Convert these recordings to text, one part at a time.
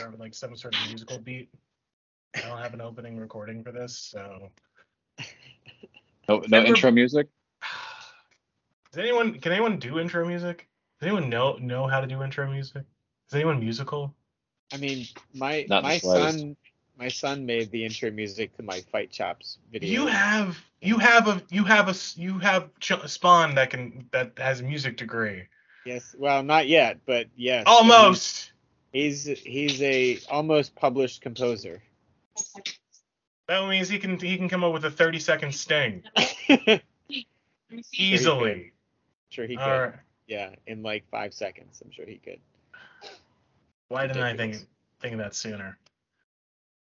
start with like some sort of musical beat. I don't have an opening recording for this, so. No, no intro music. Does anyone can anyone do intro music? Does anyone know know how to do intro music? Is anyone musical? I mean, my Not my son my son made the intro music to my Fight Chops video. You have you have a you have a you have ch- spawn that can that has a music degree. yes, well, not yet, but yes. Almost. He's he's a almost published composer. That means he can he can come up with a 30 second sting easily. sure he could. All right. Yeah, in like five seconds, I'm sure he could. Why didn't I think think of that sooner?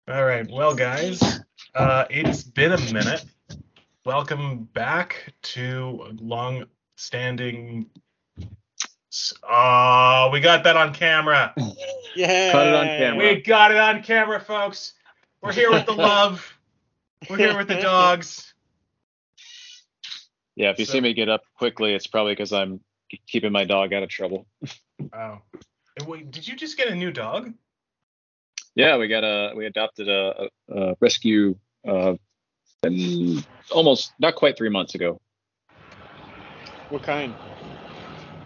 All right, well, guys, uh, it's been a minute. Welcome back to long-standing. s- Oh, we got that on camera. Yeah. Caught it on camera. We got it on camera, folks. We're here with the love. We're here with the dogs. Yeah, if you So- see me get up quickly, it's probably because I'm keeping my dog out of trouble. Oh, wait, did you just get a new dog? Yeah, we got a we adopted a, a, a rescue uh, almost not quite three months ago. What kind?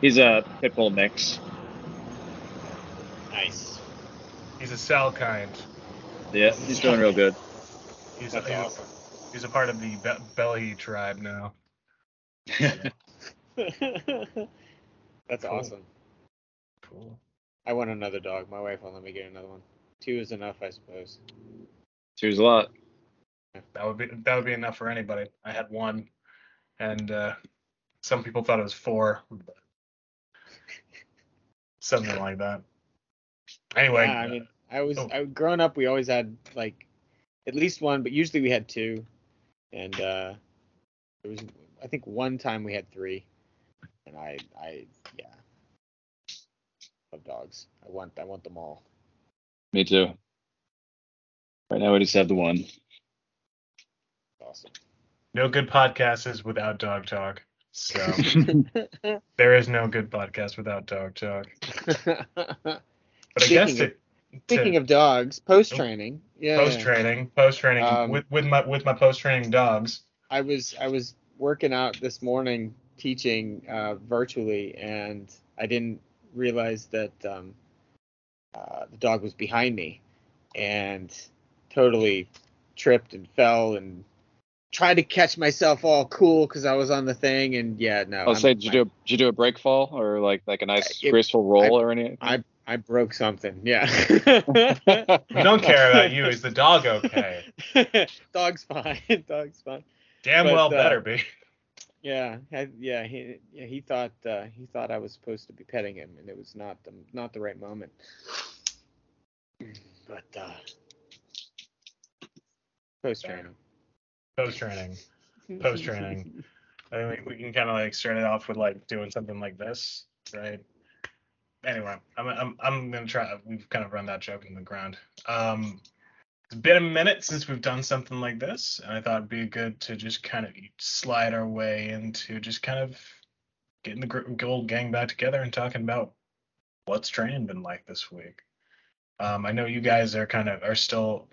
He's a pit bull mix. Nice. He's a cell kind. Yeah, he's doing real good. He's, That's he's, awesome. he's a part of the Be- Belly tribe now. That's Cool. awesome. Cool. I want another dog. My wife won't let me get another one. Two is enough, I suppose. Two's a lot. That would be that would be enough for anybody. I had one, and uh, some people thought it was four, but something like that. Anyway, Yeah, I mean, I was oh. I growing up. We always had like at least one, but usually we had two. And uh, there was I think one time we had three, and I I yeah love dogs. I want I want them all. Me too. Right now, we just have the one. Awesome. no good podcast is without dog talk. So there is no good podcast without dog talk. But I guess Speaking to, of- Speaking of dogs, post training. Yeah. post training, post training Um, with with my with my post training dogs. I was I was working out this morning teaching uh, virtually, and I didn't realize that um, uh, the dog was behind me, and totally tripped and fell and tried to catch myself all cool because I was on the thing, and yeah, no. I'll I'm- say, did you do a, did you do a break fall or like like a nice It- graceful roll or anything? I I broke something. Yeah. We don't care about you. Is the dog okay? Dog's fine. Dog's fine. Damn But, well uh, better be. Yeah, I- yeah, he yeah, he thought uh, he thought I was supposed to be petting him, and it was not the not the right moment. But uh, post training. Post training. Post training. I think we can kind of like start it off with like doing something like this, right? Anyway, I'm I'm I'm gonna try. We've kind of run that joke in the ground. Um, it's been a minute since we've done something like this, and I thought it'd be good to just kind of slide our way into just kind of getting the gr- old gang back together and talking about what's training been like this week. Um, I know you guys are kind of are still.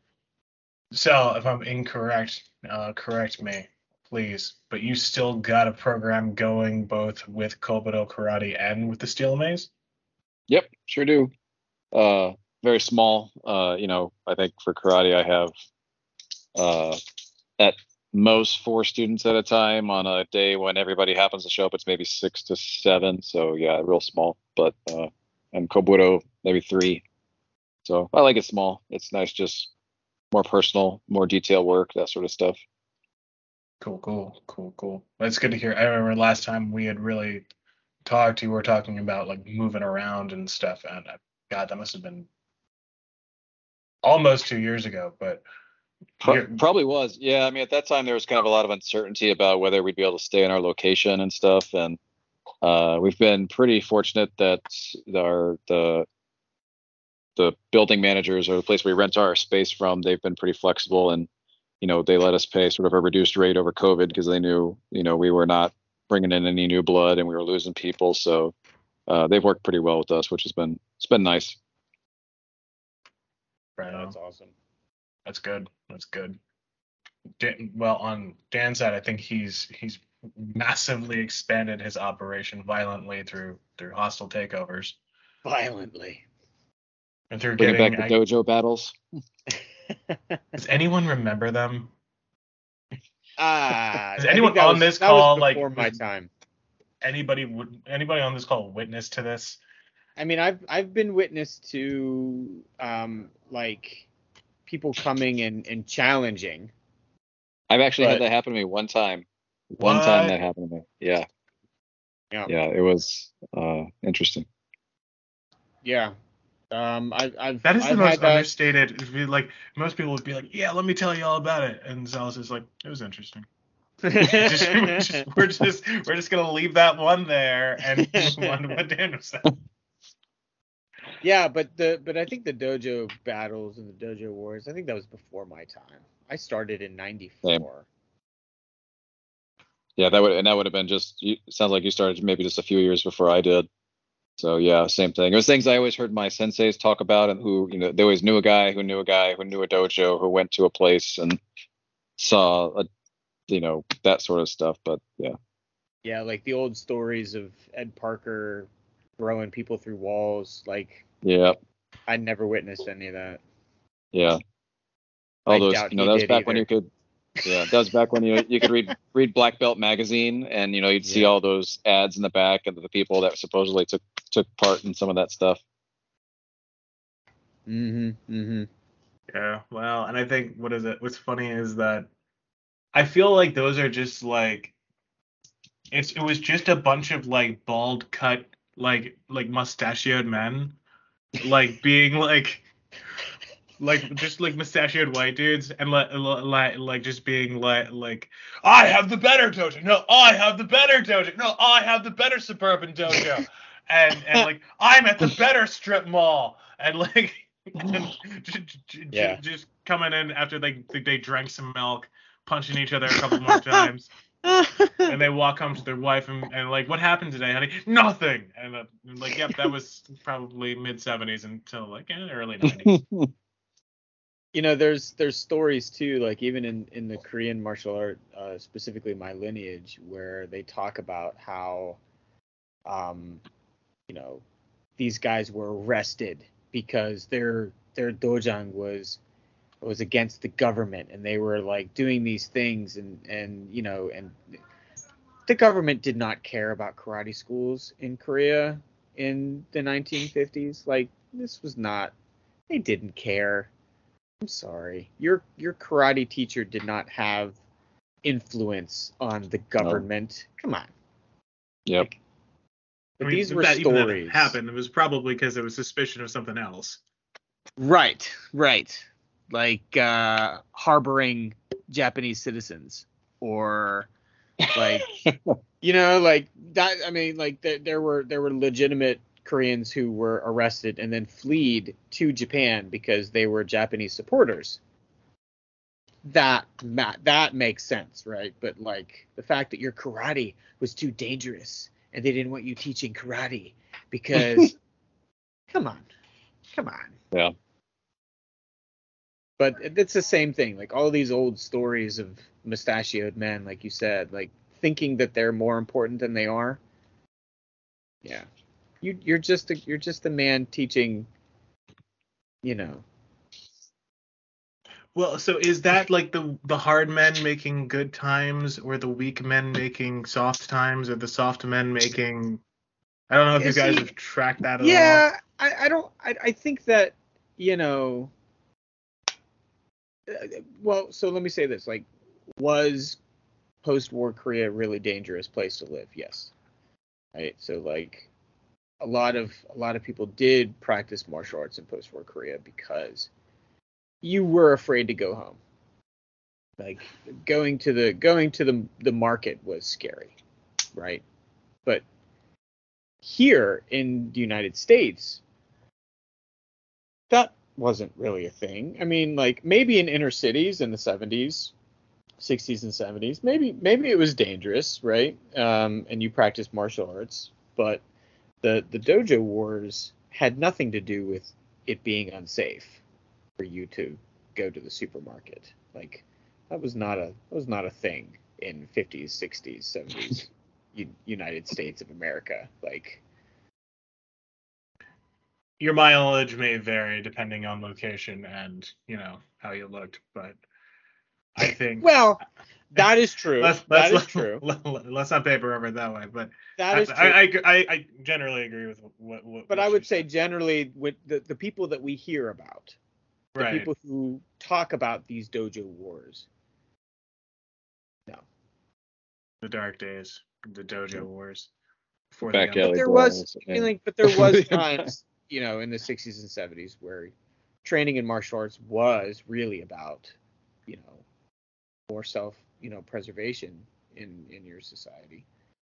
So if I'm incorrect, uh, correct me please. But you still got a program going both with Kobudo Karate and with the Steel Maze? Yep, sure do. Uh, very small. Uh, you know, I think for karate I have uh, at most four students at a time. On a day when everybody happens to show up, it's maybe six to seven. So yeah, real small. But uh, and Kobudo maybe three. So I like it small. It's nice, just more personal, more detail work, that sort of stuff. Cool, cool, cool, cool. That's good to hear. I remember last time we had really talked, you were talking about like moving around and stuff. And uh, God, that must have been almost two years ago. But Pro- probably was. Yeah, I mean, at that time there was kind of a lot of uncertainty about whether we'd be able to stay in our location and stuff, and uh, we've been pretty fortunate that our the the building managers or the place we rent our space from, they've been pretty flexible and you know they let us pay sort of a reduced rate over COVID because they knew you know we were not bringing in any new blood and we were losing people, so uh, they've worked pretty well with us, which has been it's been nice. Right. That's awesome. That's good. That's good. Dan, well, on Dan's side, I think he's he's massively expanded his operation violently through through hostile takeovers Violently. And through Bringing getting. back the I- dojo battles. does anyone remember them? Ah, Is anyone on was- this that was call, like, before my time? Anybody would anybody on this call witness to this? I mean, I've I've been witness to um like people coming and and challenging. I've actually But- had that happen to me one time. One time that happened to me. Yeah. Yeah. Yeah. It was uh interesting. Yeah. Um, I, I've That is the I've most had that. understated. it'd be Like most people would be like, "Yeah, let me tell you all about it," and Zealous is like, "It was interesting." just, we're, just, we're just we're just gonna leave that one there and move on to what Dan was saying. yeah, but the but I think the dojo battles and the dojo wars. I think that was before my time. I started in '94. Yeah, that would and that would have been just. You, sounds like you started maybe just a few years before I did. So yeah, same thing. It was things I always heard my senseis talk about, and who you know they always knew a guy who knew a guy who knew a dojo who went to a place and saw a, you know that sort of stuff. But yeah, Yeah, like the old stories of Ed Parker throwing people through walls. Like yeah, I never witnessed any of that. yeah. All I those, you know, that was back when you could. Yeah, that was back when you you could read read Black Belt magazine, and you know you'd see Yeah. all those ads in the back of the people that supposedly took took part in some of that stuff. Mm-hmm. Mm-hmm. Yeah, well, and I think what is it? What's funny is that I feel like those are just like it's it was just a bunch of like bald cut like like mustachioed men like being like like just like mustachioed white dudes and like like like just being like like I have the better dojo. No, I have the better dojo. No, I have the better suburban dojo. And and like I'm at the better strip mall and like and j- j- j- Yeah. just coming in after they they drank some milk, punching each other a couple more times, and they walk home to their wife and, and like, what happened today, honey? Nothing. And uh, like, yep, that was probably mid '70s until like eh, early '90s. you know there's there's stories too like even in in the korean martial art uh, specifically my lineage where they talk about how um you know these guys were arrested because their their dojang was was against the government and they were like doing these things and and you know and the government did not care about karate schools in korea in the 1950s like this was not they didn't care I'm sorry. Your your karate teacher did not have influence on the government. Come on. Yep. But I mean, these were that, even if it stories. happened. It was probably because there was suspicion of something else. Right, right. Like uh harboring Japanese citizens or like you know like that I mean like there, there were there were legitimate Koreans who were arrested and then fled to Japan because they were Japanese supporters. That ma- that makes sense, right? But like the fact that your karate was too dangerous and they didn't want you teaching karate because come on. Come on. Yeah. But it- it's the same thing. Like all these old stories of mustachioed men, like you said, like thinking that they're more important than they are. Yeah. You you're just a you're just a man teaching you know. Well, so is that like the the hard men making good times, or the weak men making soft times, or the soft men making? I don't know if Yeah, you guys see- have tracked that at all. Yeah, I, I don't I, I think that, you know uh, well, so let me say this, like was post-war Korea a really dangerous place to live? Yes. Right? So like a lot of a lot of people did practice martial arts in post-war Korea because you were afraid to go home. Like going to the going to the the market was scary, right? But here in the United States, that wasn't really a thing. I mean, like maybe in inner cities in the 70s, 60s and 70s, maybe maybe it was dangerous, right? Um, and you practiced martial arts, but the the dojo wars had nothing to do with it being unsafe. For you to go to the supermarket. Like that was not a that was not a thing in 50s, 60s, 70s U- United States of America. Like Your mileage may vary depending on location and you know how you looked, but I think well, that is true. let's, that let's, is let, true. Let, let's not paper over it that way, but That I, is true. I, I, I, I generally agree with what. what but what I would say said. generally with the, the people that we hear about, the right. people who talk about these dojo wars. No. the dark days, the dojo wars. Before Back the alley But there was. I mean, like, but there was times, you know, in the 60s and 70s where training in martial arts was really about, you know, more self, you know, preservation in in your society.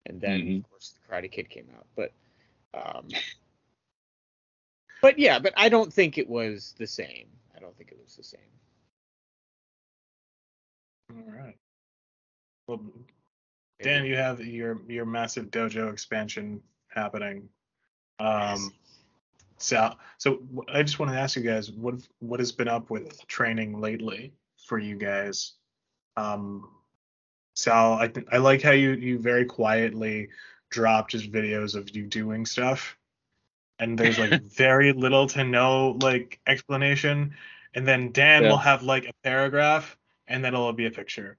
And then Mhm. of course the Karate Kid came out, but um but yeah, but I don't think it was the same. I don't think it was the same. All right. Well, Dan, you have your your massive dojo expansion happening. Um, so so I just want to ask you guys what what has been up with training lately for you guys. Um, Sal, I th- I like how you you very quietly drop just videos of you doing stuff, and there's like very little to no like explanation, and then Dan Yeah. will have like a paragraph, and then it'll be a picture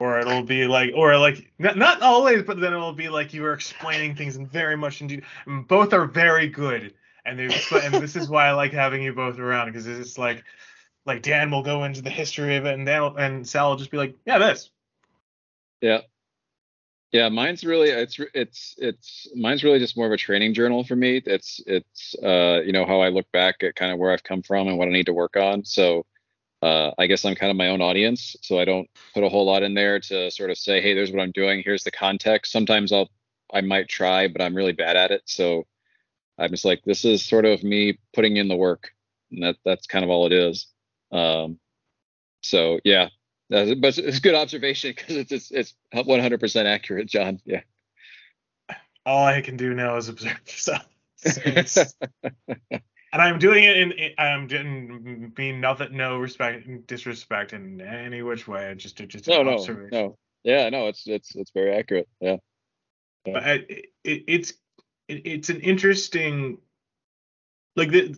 or it'll be like or like not, not always but then it'll be like you are explaining things in very much indeed and both are very good and they and this is why i like having you both around because it's like like dan will go into the history of it and dan will- and sal will just be like yeah this Yeah. Yeah, mine's really it's it's it's mine's really just more of a training journal for me. It's it's uh you know how I look back at kind of where I've come from and what I need to work on. So uh I guess I'm kind of my own audience, so I don't put a whole lot in there to sort of say, hey, there's what I'm doing, here's the context. Sometimes I'll I might try, but I'm really bad at it. So I'm just like this is sort of me putting in the work. And that that's kind of all it is. Um so yeah, but it's a good observation because it's, it's it's 100% accurate, John. Yeah. all i can do now is observe so it's- and i'm doing it in, in i'm doing mean nothing no respect disrespect in any which way just just no, an no, observation. no. Yeah, no, it's it's it's very accurate. Yeah. but I, it, it's it, it's an interesting like the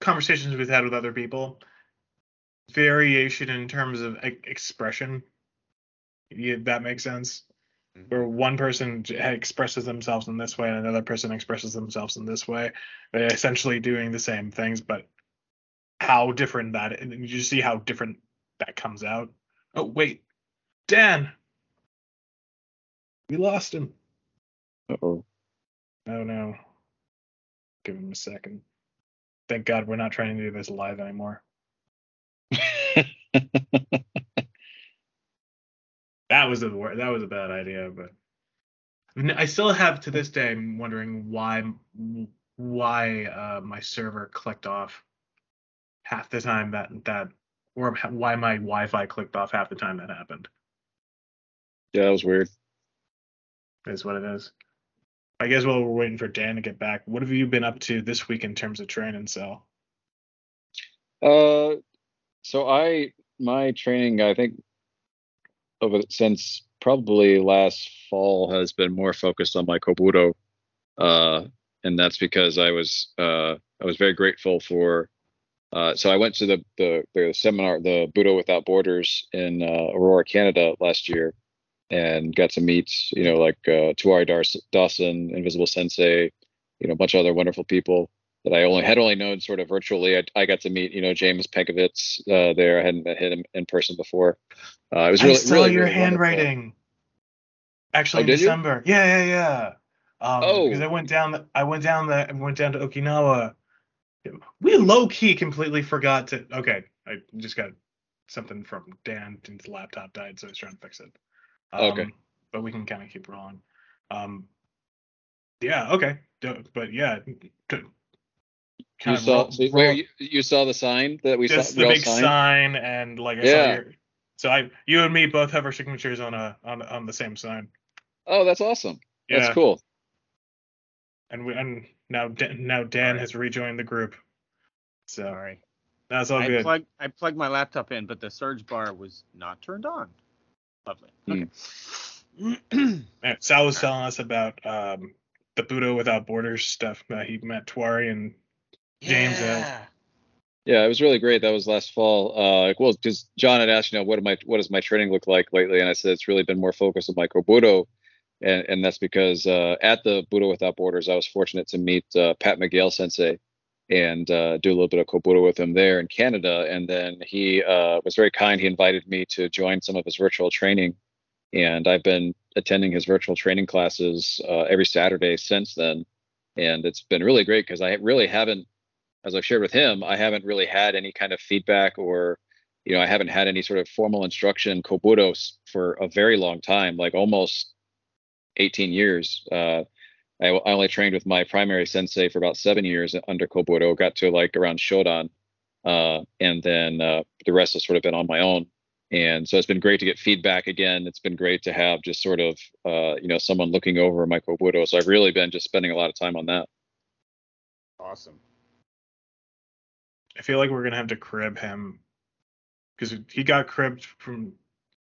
conversations we've had with other people variation in terms of e- expression yeah, that makes sense mm-hmm. where one person expresses themselves in this way and another person expresses themselves in this way they're essentially doing the same things but how different that and you see how different that comes out oh wait dan we lost him Uh-oh. Oh no. Give him a second. Thank God we're not trying to do this live anymore. That was a that was a bad idea, but I still have to this day I'm wondering why why uh, my server clicked off half the time that that or why my Wi-Fi clicked off half the time that happened. yeah, that was weird. Is what it is. I guess while we're waiting for Dan to get back, what have you been up to this week in terms of training, Sal? Uh, so I my training, I think, over since probably last fall has been more focused on my kobudo, uh, and that's because I was uh I was very grateful for. Uh, so I went to the, the the seminar, the Budo Without Borders in uh, Aurora, Canada last year, and got to meet you know like uh, Tuari Dawson, Invisible Sensei, you know a bunch of other wonderful people that I only had only known sort of virtually. I, I got to meet, you know, James Penkovitz uh, there. I hadn't met him in person before. Uh, it was really, I saw really, your really wonderful. handwriting. Actually, Oh, in did you? December. Yeah, yeah, yeah. Um, Oh. because I went down. The, I went down the. I went down to Okinawa. We low key completely forgot to. Okay, I just got something from Dan. His laptop died, so I was trying to fix it. Um, Okay. But we can kind of keep rolling. Um. Yeah. Okay. But yeah. T- You of saw, roll- so, roll- wait, you, you saw the sign that we just saw. the we all big signed? sign and like I Yeah. saw your so I you and me both have our signatures on a on on the same sign. Oh, that's awesome. Yeah. That's cool. And we and now Dan, now Dan has rejoined the group. So Sorry. That's all I good. plugged I plugged my laptop in, but the surge bar was not turned on. Lovely. Hmm. Okay. Man, Sal was telling us about um, the Budo Without Borders stuff. Uh, he met Twari and James, uh, Yeah. Yeah, it was really great. That was last fall. Uh, well, because John had asked, you know, what am I, what does my training look like lately? And I said it's really been more focused on my Kobudo, and and that's because uh, at the Budo Without Borders, I was fortunate to meet uh, Pat McGale Sensei, and uh, do a little bit of Kobudo with him there in Canada. And then he uh, was very kind. He invited me to join some of his virtual training, and I've been attending his virtual training classes uh, every Saturday since then. And it's been really great because I really haven't as I've shared with him, I haven't really had any kind of feedback or, you know, I haven't had any sort of formal instruction Kobudo for a very long time, like almost 18 years. Uh, I, I only trained with my primary sensei for about seven years under Kobudo, got to like around Shodan, uh, and then uh, the rest has sort of been on my own. And so it's been great to get feedback again. It's been great to have just sort of, uh, you know, someone looking over my Kobudo. So I've really been just spending a lot of time on that. Awesome. I feel like we're gonna have to crib him because he got cribbed from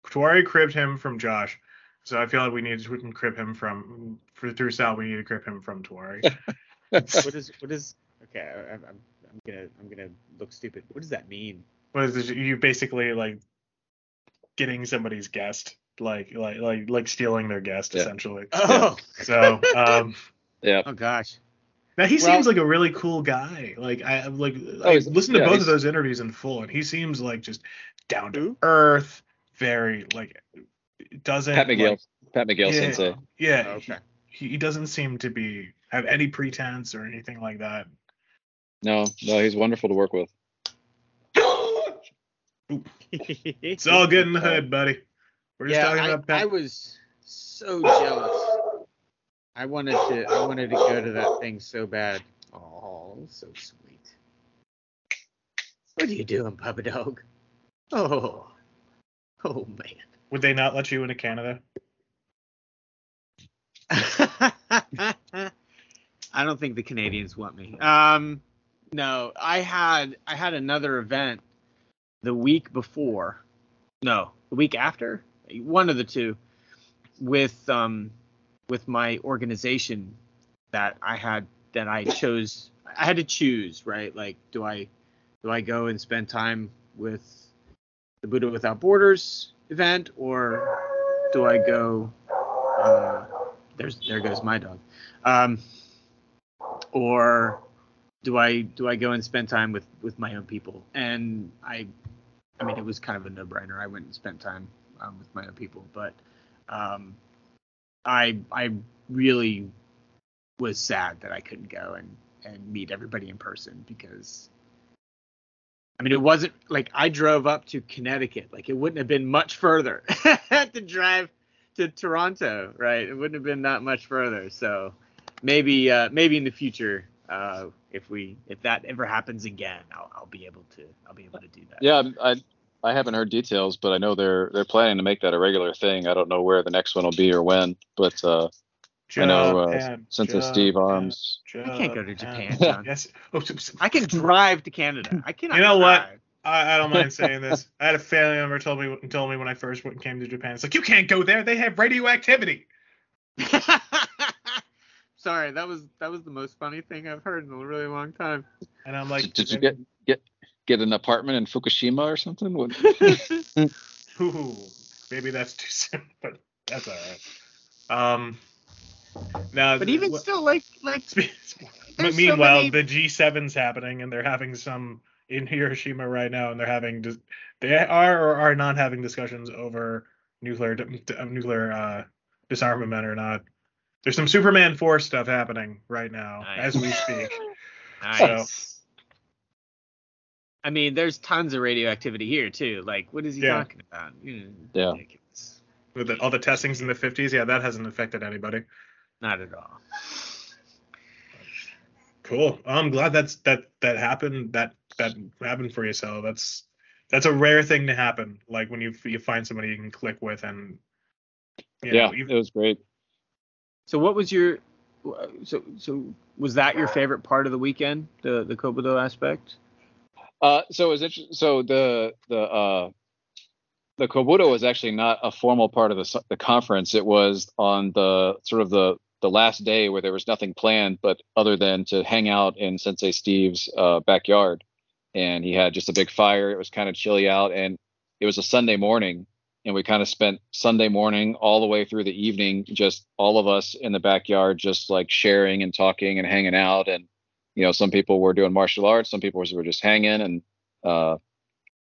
Twari cribbed him from Josh. So I feel like we need to we can crib him from for through Sal. We need to crib him from Twari. What is what is okay? I, I'm I'm I'm gonna I'm gonna look stupid. What does that mean? what is this? You basically like getting somebody's guest, like like like like stealing their guest Yeah. essentially. Oh. So um Yeah. Oh gosh. Now he Well- seems like a really cool guy. Like I like I Oh, he's- listened to yeah, both of those interviews in full, and he seems like just down to Who? earth, very like doesn't Pat McGill, like, Pat McGill yeah, Sensei. Yeah, Oh, okay. he, he doesn't seem to be have any pretense or anything like that. No, no, he's wonderful to work with. It's all good in the hood, buddy. We're just yeah, talking I, about Pat. I was so jealous. I wanted to I wanted to go to that thing so bad. Oh, so sweet. What are you doing, Papa Dog? Oh, oh man. Would they not let you into Canada? I don't think the Canadians want me. Um, no, I had I had another event the week before. No, the week after. One of the two, with um, with my organization that I had that I chose. I had to choose, right? Like, do I do I go and spend time with the Budo Without Borders event, or do I go? Uh, there's there goes my dog. Um, or do I do I go and spend time with with my own people? And I, I mean, it was kind of a no-brainer. I went and spent time um, with my own people, but um, I I really was sad that I couldn't go and and meet everybody in person because I mean, it wasn't like I drove up to Connecticut. Like it wouldn't have been much further to drive to Toronto, right? It wouldn't have been that much further. So maybe uh, maybe in the future, uh, if we if that ever happens again, I'll, I'll be able to I'll be able to do that. Yeah, I I haven't heard details, but I know they're they're planning to make that a regular thing. I don't know where the next one will be or when, but uh, I know uh, Japan, Sensei Steve Japan, Arms. I can't go to Japan, Japan. John. Yes. Oh, so- so- I can drive to Canada. I cannot. You know what? I, I don't mind saying this. I had a family member told me told me when I first went, came to Japan. It's like you can't go there. They have radioactivity. Sorry, that was that was the most funny thing I've heard in a really long time. And I'm like, Did you get get get an apartment in Fukushima or something? What, Ooh, maybe that's too soon, but that's all right. Um, now, but even wh- still, like like But There's so meanwhile, many- the G7's happening, and they're having some in Hiroshima right now, and they're having dis- they are or are not having discussions over nuclear d- d- uh, nuclear uh, disarmament or not. There's some Superman 4 stuff happening right now Nice. as we speak. Nice. I mean, there's tons of radioactivity here too. Like, what is he Yeah. talking about? You know, Yeah. ridiculous. With the, all the testings in the 50s, yeah, that hasn't affected anybody. Not at all. Cool. I'm glad that's that that happened. That that happened for you. So that's that's a rare thing to happen. Like when you you find somebody you can click with and you yeah, know, it was great. So, what was your so so was that your favorite part of the weekend, the the Kobudo aspect? Uh, so is it so the the uh, the Kobudo was actually not a formal part of the the conference. It was on the sort of the the last day where there was nothing planned, but other than to hang out in Sensei Steve's uh, backyard, and he had just a big fire. It was kind of chilly out, and it was a Sunday morning, and we kind of spent Sunday morning all the way through the evening, just all of us in the backyard, just like sharing and talking and hanging out. And you know, some people were doing martial arts, some people were just hanging, and uh,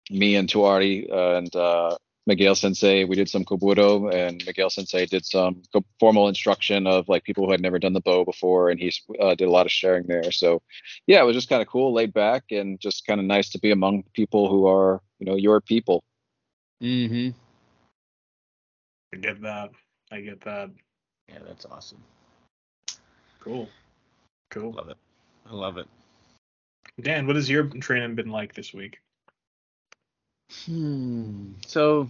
me and Tuari uh, and uh, Miguel Sensei, we did some kobudo, and Miguel Sensei did some formal instruction of like people who had never done the bow before, and he uh, did a lot of sharing there. So, yeah, it was just kind of cool, laid back, and just kind of nice to be among people who are, you know, your people. Mm-hmm. I get that. I get that. Yeah, that's awesome. Cool. Cool. Love it. I love it. Dan, what has your training been like this week? Hmm. So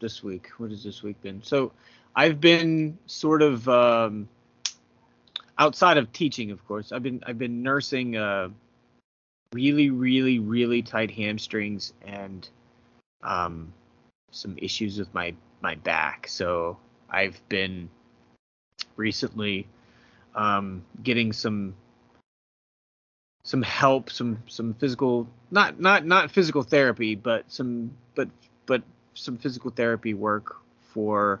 this week, what has this week been? So I've been sort of um, outside of teaching, of course. I've been I've been nursing uh, really, really, really tight hamstrings and um, some issues with my my back. So I've been recently um, getting some some help, some some physical not not not physical therapy, but some but but some physical therapy work for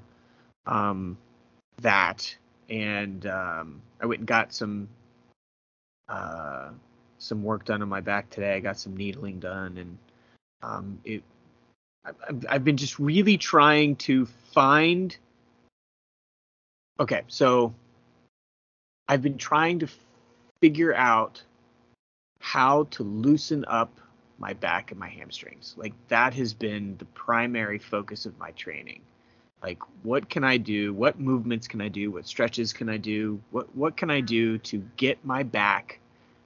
um, that. And um, I went and got some uh, some work done on my back today. I got some needling done, and um, it. I've, I've been just really trying to find. Okay, so I've been trying to figure out how to loosen up my back and my hamstrings. Like that has been the primary focus of my training. Like what can I do? What movements can I do? What stretches can I do? What what can I do to get my back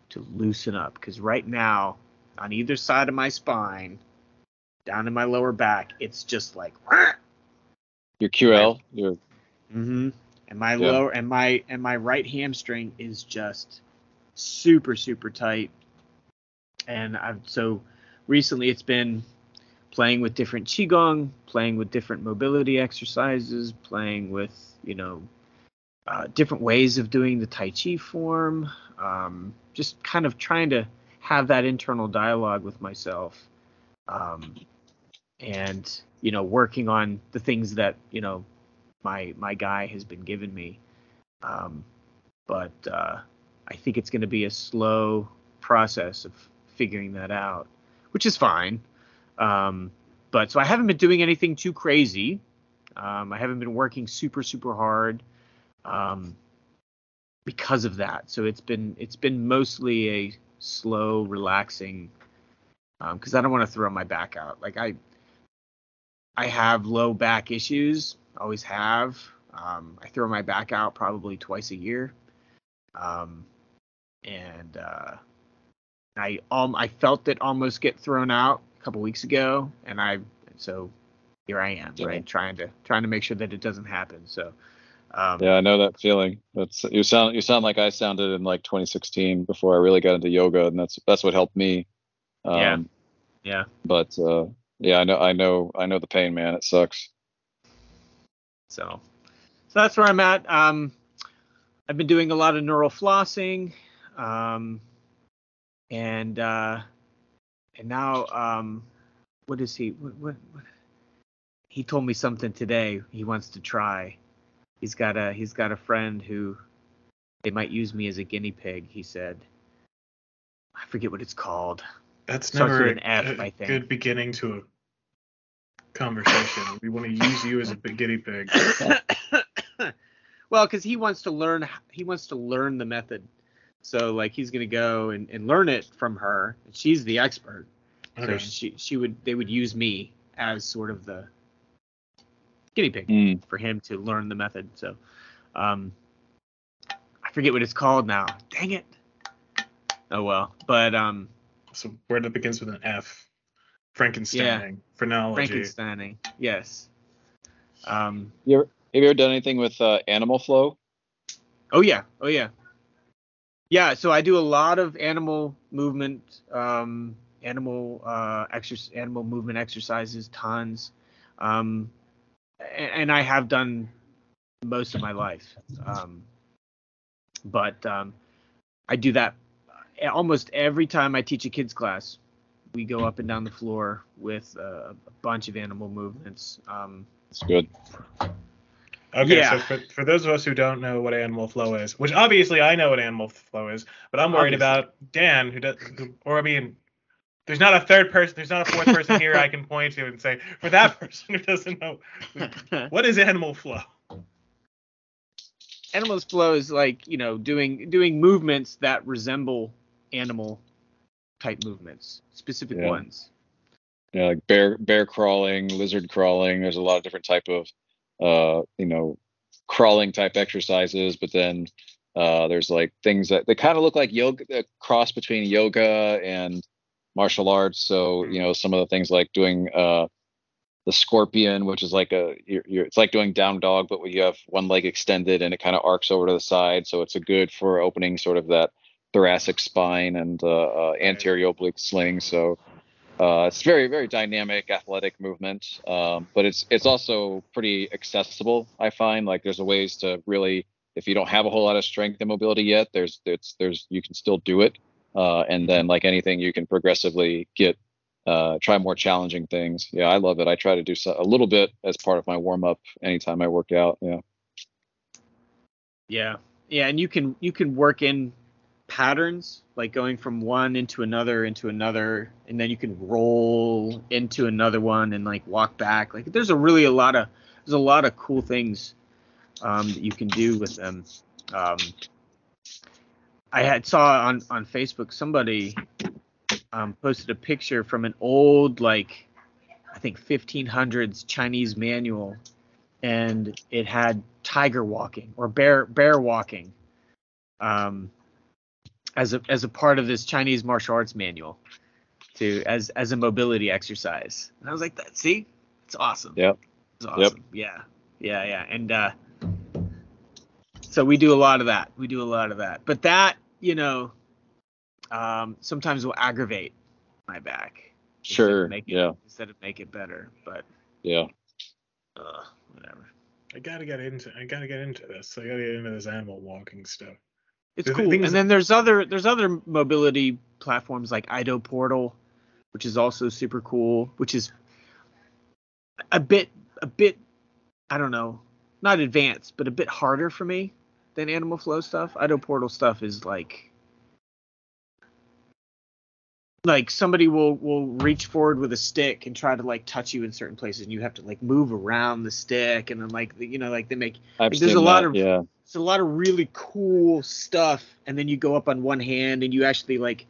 to loosen up? Cuz right now on either side of my spine, down in my lower back, it's just like your QL, your mm-hmm. And my yeah. lower and my and my right hamstring is just super super tight and I've so recently it's been playing with different qigong, playing with different mobility exercises, playing with you know uh, different ways of doing the tai chi form, um, just kind of trying to have that internal dialogue with myself, um, and you know working on the things that you know my my guy has been giving me. Um, but uh, I think it's going to be a slow process of figuring that out, which is fine. Um, but so I haven't been doing anything too crazy. Um, I haven't been working super super hard um, because of that. So it's been it's been mostly a slow, relaxing. Because um, I don't want to throw my back out. Like I I have low back issues. Always have. Um, I throw my back out probably twice a year. Um, and uh, I um I felt it almost get thrown out a couple weeks ago, and I so here I am, yeah. right, trying to trying to make sure that it doesn't happen. So. Um, yeah, I know that feeling. That's you sound you sound like I sounded in like 2016 before I really got into yoga, and that's that's what helped me. Um, yeah. Yeah. But uh, yeah, I know I know I know the pain, man. It sucks. So, so that's where I'm at. Um, I've been doing a lot of neural flossing. Um, and uh, and now um, what is he? What, what, what, He told me something today. He wants to try. He's got a he's got a friend who they might use me as a guinea pig. He said. I forget what it's called. That's never an F, a, I think. good beginning to a conversation. we want to use you as a guinea pig. well, because he wants to learn. He wants to learn the method so like he's gonna go and, and learn it from her. She's the expert. Okay. So she she would they would use me as sort of the guinea pig mm. for him to learn the method. So um I forget what it's called now. Dang it. Oh well. But um so word that begins with an F. Frankensteining. Yeah. Phrenology. Frankensteining. Yes. Um you ever, have you ever done anything with uh, animal flow? Oh yeah. Oh yeah. Yeah, so I do a lot of animal movement um, animal uh, exercise, animal movement exercises, tons. Um, and, and I have done most of my life. Um, but um, I do that almost every time I teach a kids class. We go up and down the floor with uh, a bunch of animal movements. Um, It's good. Okay, Yeah. so for, for those of us who don't know what animal flow is, which obviously I know what animal flow is, but I'm worried Obviously. about Dan, who does, who, or I mean, there's not a third person, there's not a fourth person here I can point to and say, for that person who doesn't know, what is animal flow? animals flow is like you know doing doing movements that resemble animal type movements, specific Yeah. ones. Yeah, like bear bear crawling, lizard crawling. There's a lot of different type of uh, you know, crawling type exercises, but then uh there's like things that they kind of look like yoga a cross between yoga and martial arts. So, you know, some of the things like doing uh the scorpion, which is like a you're, you're it's like doing down dog, but where you have one leg extended and it kind of arcs over to the side. So it's a good for opening sort of that thoracic spine and uh, uh, anterior oblique sling. So uh, it's very very dynamic athletic movement, um, but it's it's also pretty accessible. I find like there's a ways to really if you don't have a whole lot of strength and mobility yet, there's it's there's you can still do it. Uh, and then like anything, you can progressively get uh, try more challenging things. Yeah, I love it. I try to do so, a little bit as part of my warm up anytime I work out. Yeah. Yeah, yeah, and you can you can work in patterns like going from one into another into another, and then you can roll into another one and like walk back. Like there's a really a lot of there's a lot of cool things um, that you can do with them. Um, I had saw on on Facebook somebody um, posted a picture from an old like I think 1500s Chinese manual, and it had tiger walking or bear bear walking um, as a as a part of this Chinese martial arts manual to as as a mobility exercise. And I was like, that see, it's awesome. Yep. It's awesome. Yeah. Yeah, yeah. And uh so we do a lot of that. We do a lot of that. But that, you know, um sometimes will aggravate my back. instead Sure. Make it, Yeah. Instead of make it better. But Yeah. uh whatever. I gotta get into, I gotta get into this. I gotta get into this animal walking stuff. It's The cool. And then there's other there's other mobility platforms like Ido Portal, which is also super cool, which is a bit a bit I don't know, not advanced, but a bit harder for me than Animal Flow stuff. Ido Portal stuff is like like somebody will will reach forward with a stick and try to like touch you in certain places and you have to like move around the stick and then like you know like they make I've There's seen a lot that, of- yeah. it's a lot of really cool stuff and then you go up on one hand and you actually like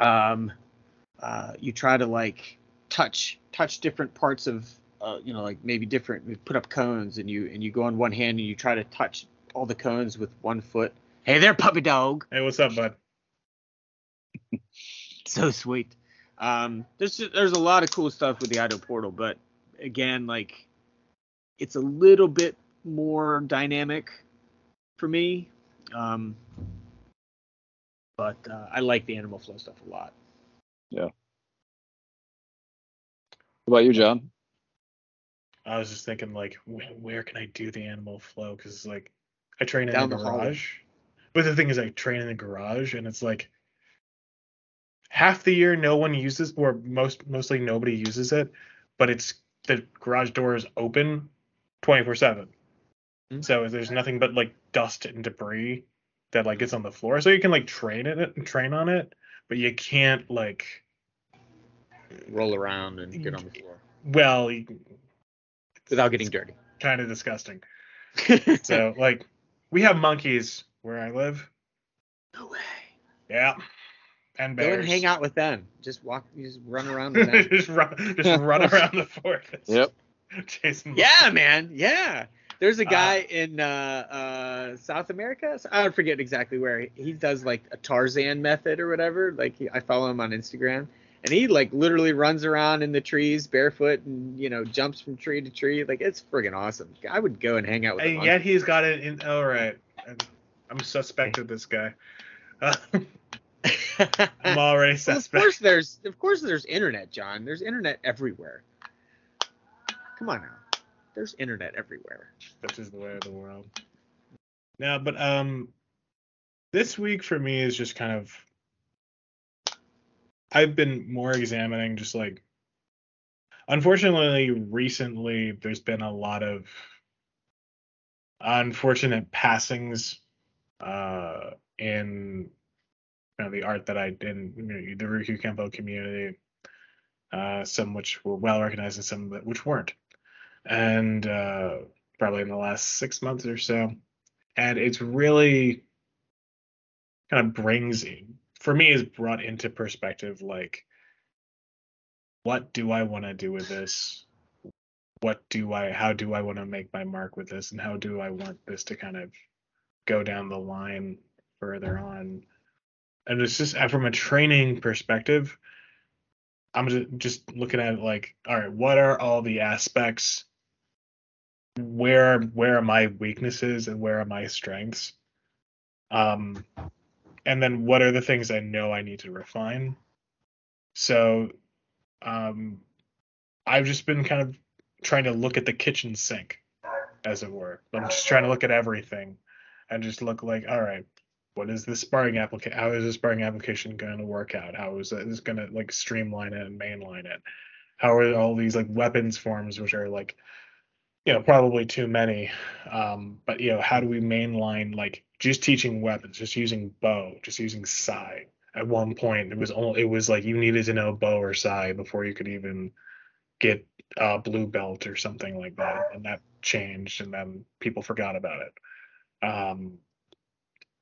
um uh you try to like touch touch different parts of uh you know like maybe different we put up cones and you and you go on one hand and you try to touch all the cones with one foot hey there puppy dog Hey, what's up, bud? so sweet um there's there's a lot of cool stuff with the Ido portal but again like it's a little bit more dynamic for me um but uh, i like the animal flow stuff a lot Yeah. What about you, John? I was just thinking, like, wh- where can I do the animal flow? Because, like, I train in Down the the garage. But the thing is, I train in the garage, and it's like half the year no one uses, or most mostly nobody uses it. But it's the garage door is open, twenty four seven. Hmm. So there's nothing but like dust and debris that like gets on the floor. So you can like train it, train on it, but you can't like. roll around and get on the floor Well, without getting dirty kind of disgusting. So like we have monkeys where I live. no way Yeah. And go and hang out with them just walk just run around with them just run just run around the forest. Yep. Chasing Yeah, man. Yeah. There's a Uh, guy in uh, uh, South America. So- I forget exactly where. He does like a Tarzan method or whatever. Like he, I follow him on Instagram, and he like literally runs around in the trees barefoot and you know jumps from tree to tree. Like it's friggin' awesome. I would go and hang out with him. And yet he's got it in all right. I'm suspect of this guy. I'm already well, of course there's of course there's internet, John. There's internet everywhere. Come on now. There's internet everywhere. That's just the way of the world. No, but um, this week for me is just kind of. I've been more examining just like. Unfortunately, recently there's been a lot of unfortunate passings uh, in you know, the art that I did in you know, the Ryukyu Kempo community. Uh, some which were well recognized and some which weren't. And uh, probably in the last six months or so. And it's really kind of brings for me is brought into perspective like what do I want to do with this? What do I how do I want to make my mark with this and how do I want this to kind of go down the line further on? And it's just uh, from a training perspective, I'm just looking at it like, all right, what are all the aspects? Where where are my weaknesses and where are my strengths? Um and then what are the things i know i need to refine? So um i've just been kind of trying to look at the kitchen sink as it were. I'm just trying to look at everything and just look like all right what is this sparring application how is this sparring application going to work out? How is this going to like streamline it and mainline it? How are all these like weapons forms which are like you know probably too many um but you know how do we mainline like just teaching weapons just using Bo just using sai at one point it was only it was like you needed to know Bo or sai before you could even get a blue belt or something like that and that changed and then people forgot about it. Um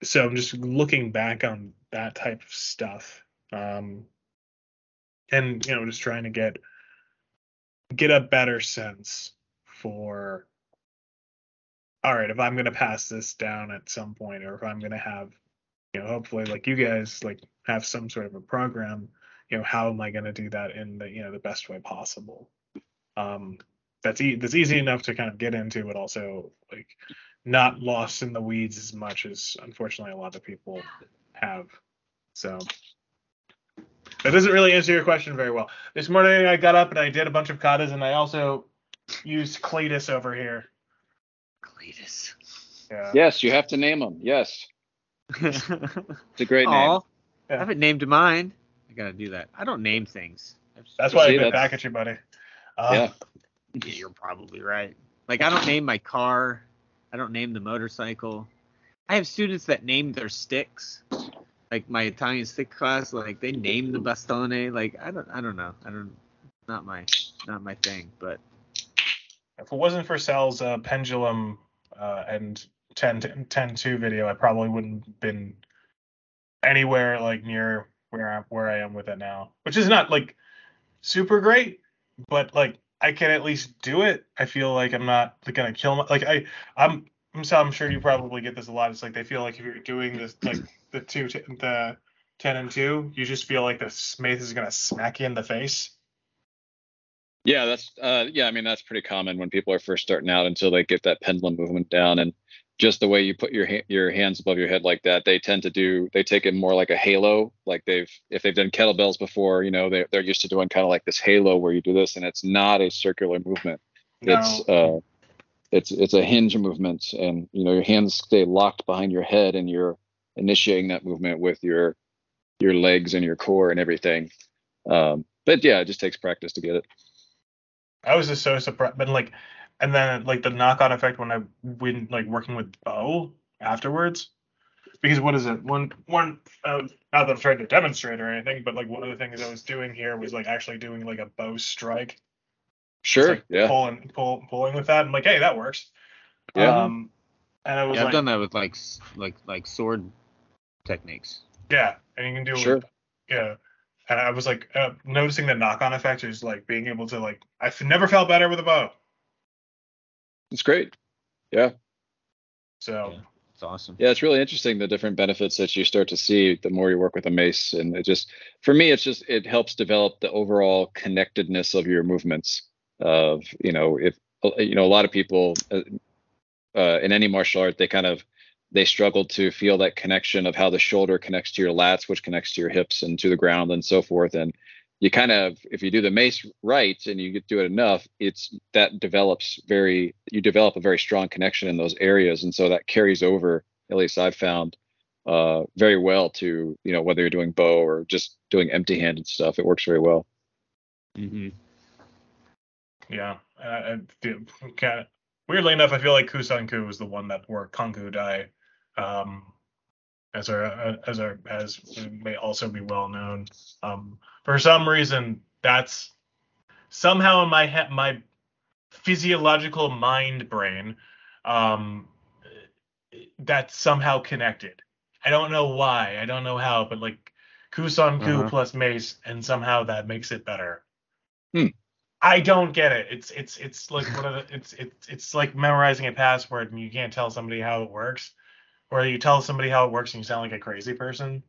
so i'm just looking back on that type of stuff um and you know just trying to get get a better sense for all right if i'm to pass this down at some point or if i'm to have you know hopefully like you guys like have some sort of a program you know how am i to do that in the you know the best way possible? Um that's e- that's easy enough to kind of get into but also like not lost in the weeds as much as unfortunately a lot of people have so that doesn't really answer your question very well this morning i got up and i did a bunch of katas and i also used cletus over here Cletus. yeah Yes, you have to name them. Yes, it's a great name. Aw, I haven't named mine. I gotta do that. I don't name things. That's why i See, bit that's- back at you buddy uh, Yeah. Yeah, you're probably right. Like I don't name my car. I don't name the motorcycle. I have students that name their sticks. Like my Italian stick class, like they name the bastone. Like I don't, I don't know. I don't, not my, not my thing. But if it wasn't for Sal's uh, pendulum uh, and 10 10 2 video, I probably wouldn't have been anywhere like near where I where I am with it now. Which is not like super great, but like I can at least do it. I feel like I'm not gonna kill my like I I'm I'm so I'm sure you probably get this a lot. It's like they feel like if you're doing this like the two t- the ten and two, you just feel like the smith is gonna smack you in the face. Yeah, that's uh yeah, I mean that's pretty common when people are first starting out until they get that pendulum movement down and just the way you put your ha- your hands above your head like that, they tend to do they take it more like a halo, like they've if they've done kettlebells before, you know, they they're used to doing kind of like this halo where you do this and it's not a circular movement. It's uh it's it's a hinge movement and you know your hands stay locked behind your head and you're initiating that movement with your your legs and your core and everything. Um but yeah, it just takes practice to get it. I was just so surprised, but like, and then like the knock-on effect when I when like working with Bo afterwards, because what is it? One one uh, not that I'm trying to demonstrate or anything, but like one of the things I was doing here was like actually doing like a Bo strike, Sure. like, yeah. pulling pull, pulling with that. I'm like, hey, that works. Yeah. Um, and I was yeah, I've done that with like, like, like sword techniques. yeah, and you can do it. Sure. With, yeah. And I was like uh, noticing the knock-on effect is like being able to like I've never felt better with a Bo. It's great. Yeah. So Yeah. It's awesome. Yeah, it's really interesting the different benefits that you start to see the more you work with a mace. And it just, for me, it's just, it helps develop the overall connectedness of your movements. Of, you know, if, you know, a lot of people uh, uh, in any martial art, they kind of they struggle to feel that connection of how the shoulder connects to your lats, which connects to your hips and to the ground and so forth. And you kind of, if you do the mace right and you do it enough, it's that develops very, you develop a very strong connection in those areas. And so that carries over, at least I've found, uh, very well to, you know, whether you're doing Bo or just doing empty handed stuff, it works very well. Mm-hmm. Yeah. Uh, I feel, kind of, weirdly enough, I feel like Kusanku was the one that wore Kanku Dai um, as our as our as may also be well known. Um, for some reason, that's somehow in my head, my physiological mind brain, um, that's somehow connected. I don't know why. I don't know how, but like Kusanku Uh-huh. plus Mace, and somehow that makes it better. Hmm. I don't get it. It's it's it's like one of the it's it's it's like memorizing a password and you can't tell somebody how it works, or you tell somebody how it works and you sound like a crazy person.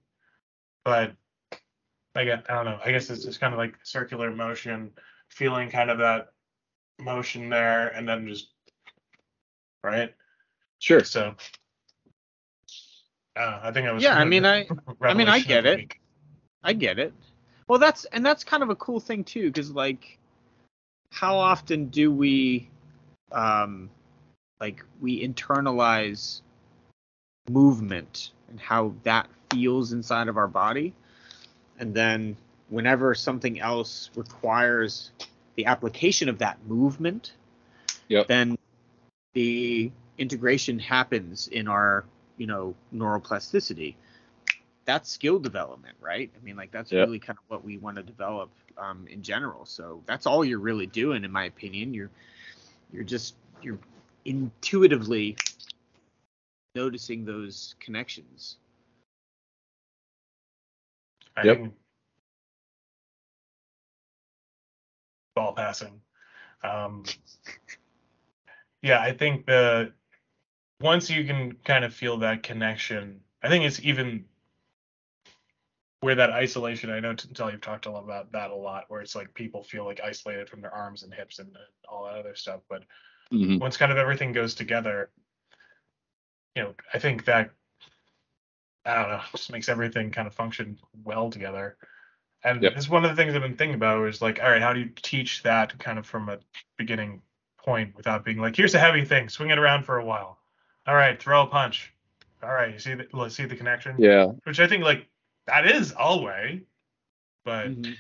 But I get I don't know. I guess it's just kind of like circular motion, feeling kind of that motion there, and then just right. Sure. So uh, I think I was. Yeah, I mean, I- I mean, I get it. week. I get it. Well, that's and that's kind of a cool thing too, because like, how often do we, um, like we internalize movement and how that feels inside of our body, and then whenever something else requires the application of that movement, Yep. then the integration happens in our, you know, neuroplasticity that's skill development, right? I mean, like that's Yeah. really kind of what we want to develop um, in general. So that's all you're really doing, in my opinion. You're you're just you're intuitively noticing those connections. I Yep. think ball passing. Um, yeah, I think the once you can kind of feel that connection, I think it's even where that isolation. I know Tintel, you've talked a lot about that a lot, where it's like people feel like isolated from their arms and hips and, and all that other stuff. But Mhm. once kind of everything goes together, you know, I think that I don't know, just makes everything kind of function well together. And Yep. it's one of the things I've been thinking about is like, all right, how do you teach that kind of from a beginning point without being like, here's a heavy thing, swing it around for a while. All right, throw a punch. All right, you see the let's see the connection, Yeah. which I think like that is all way, but Mhm.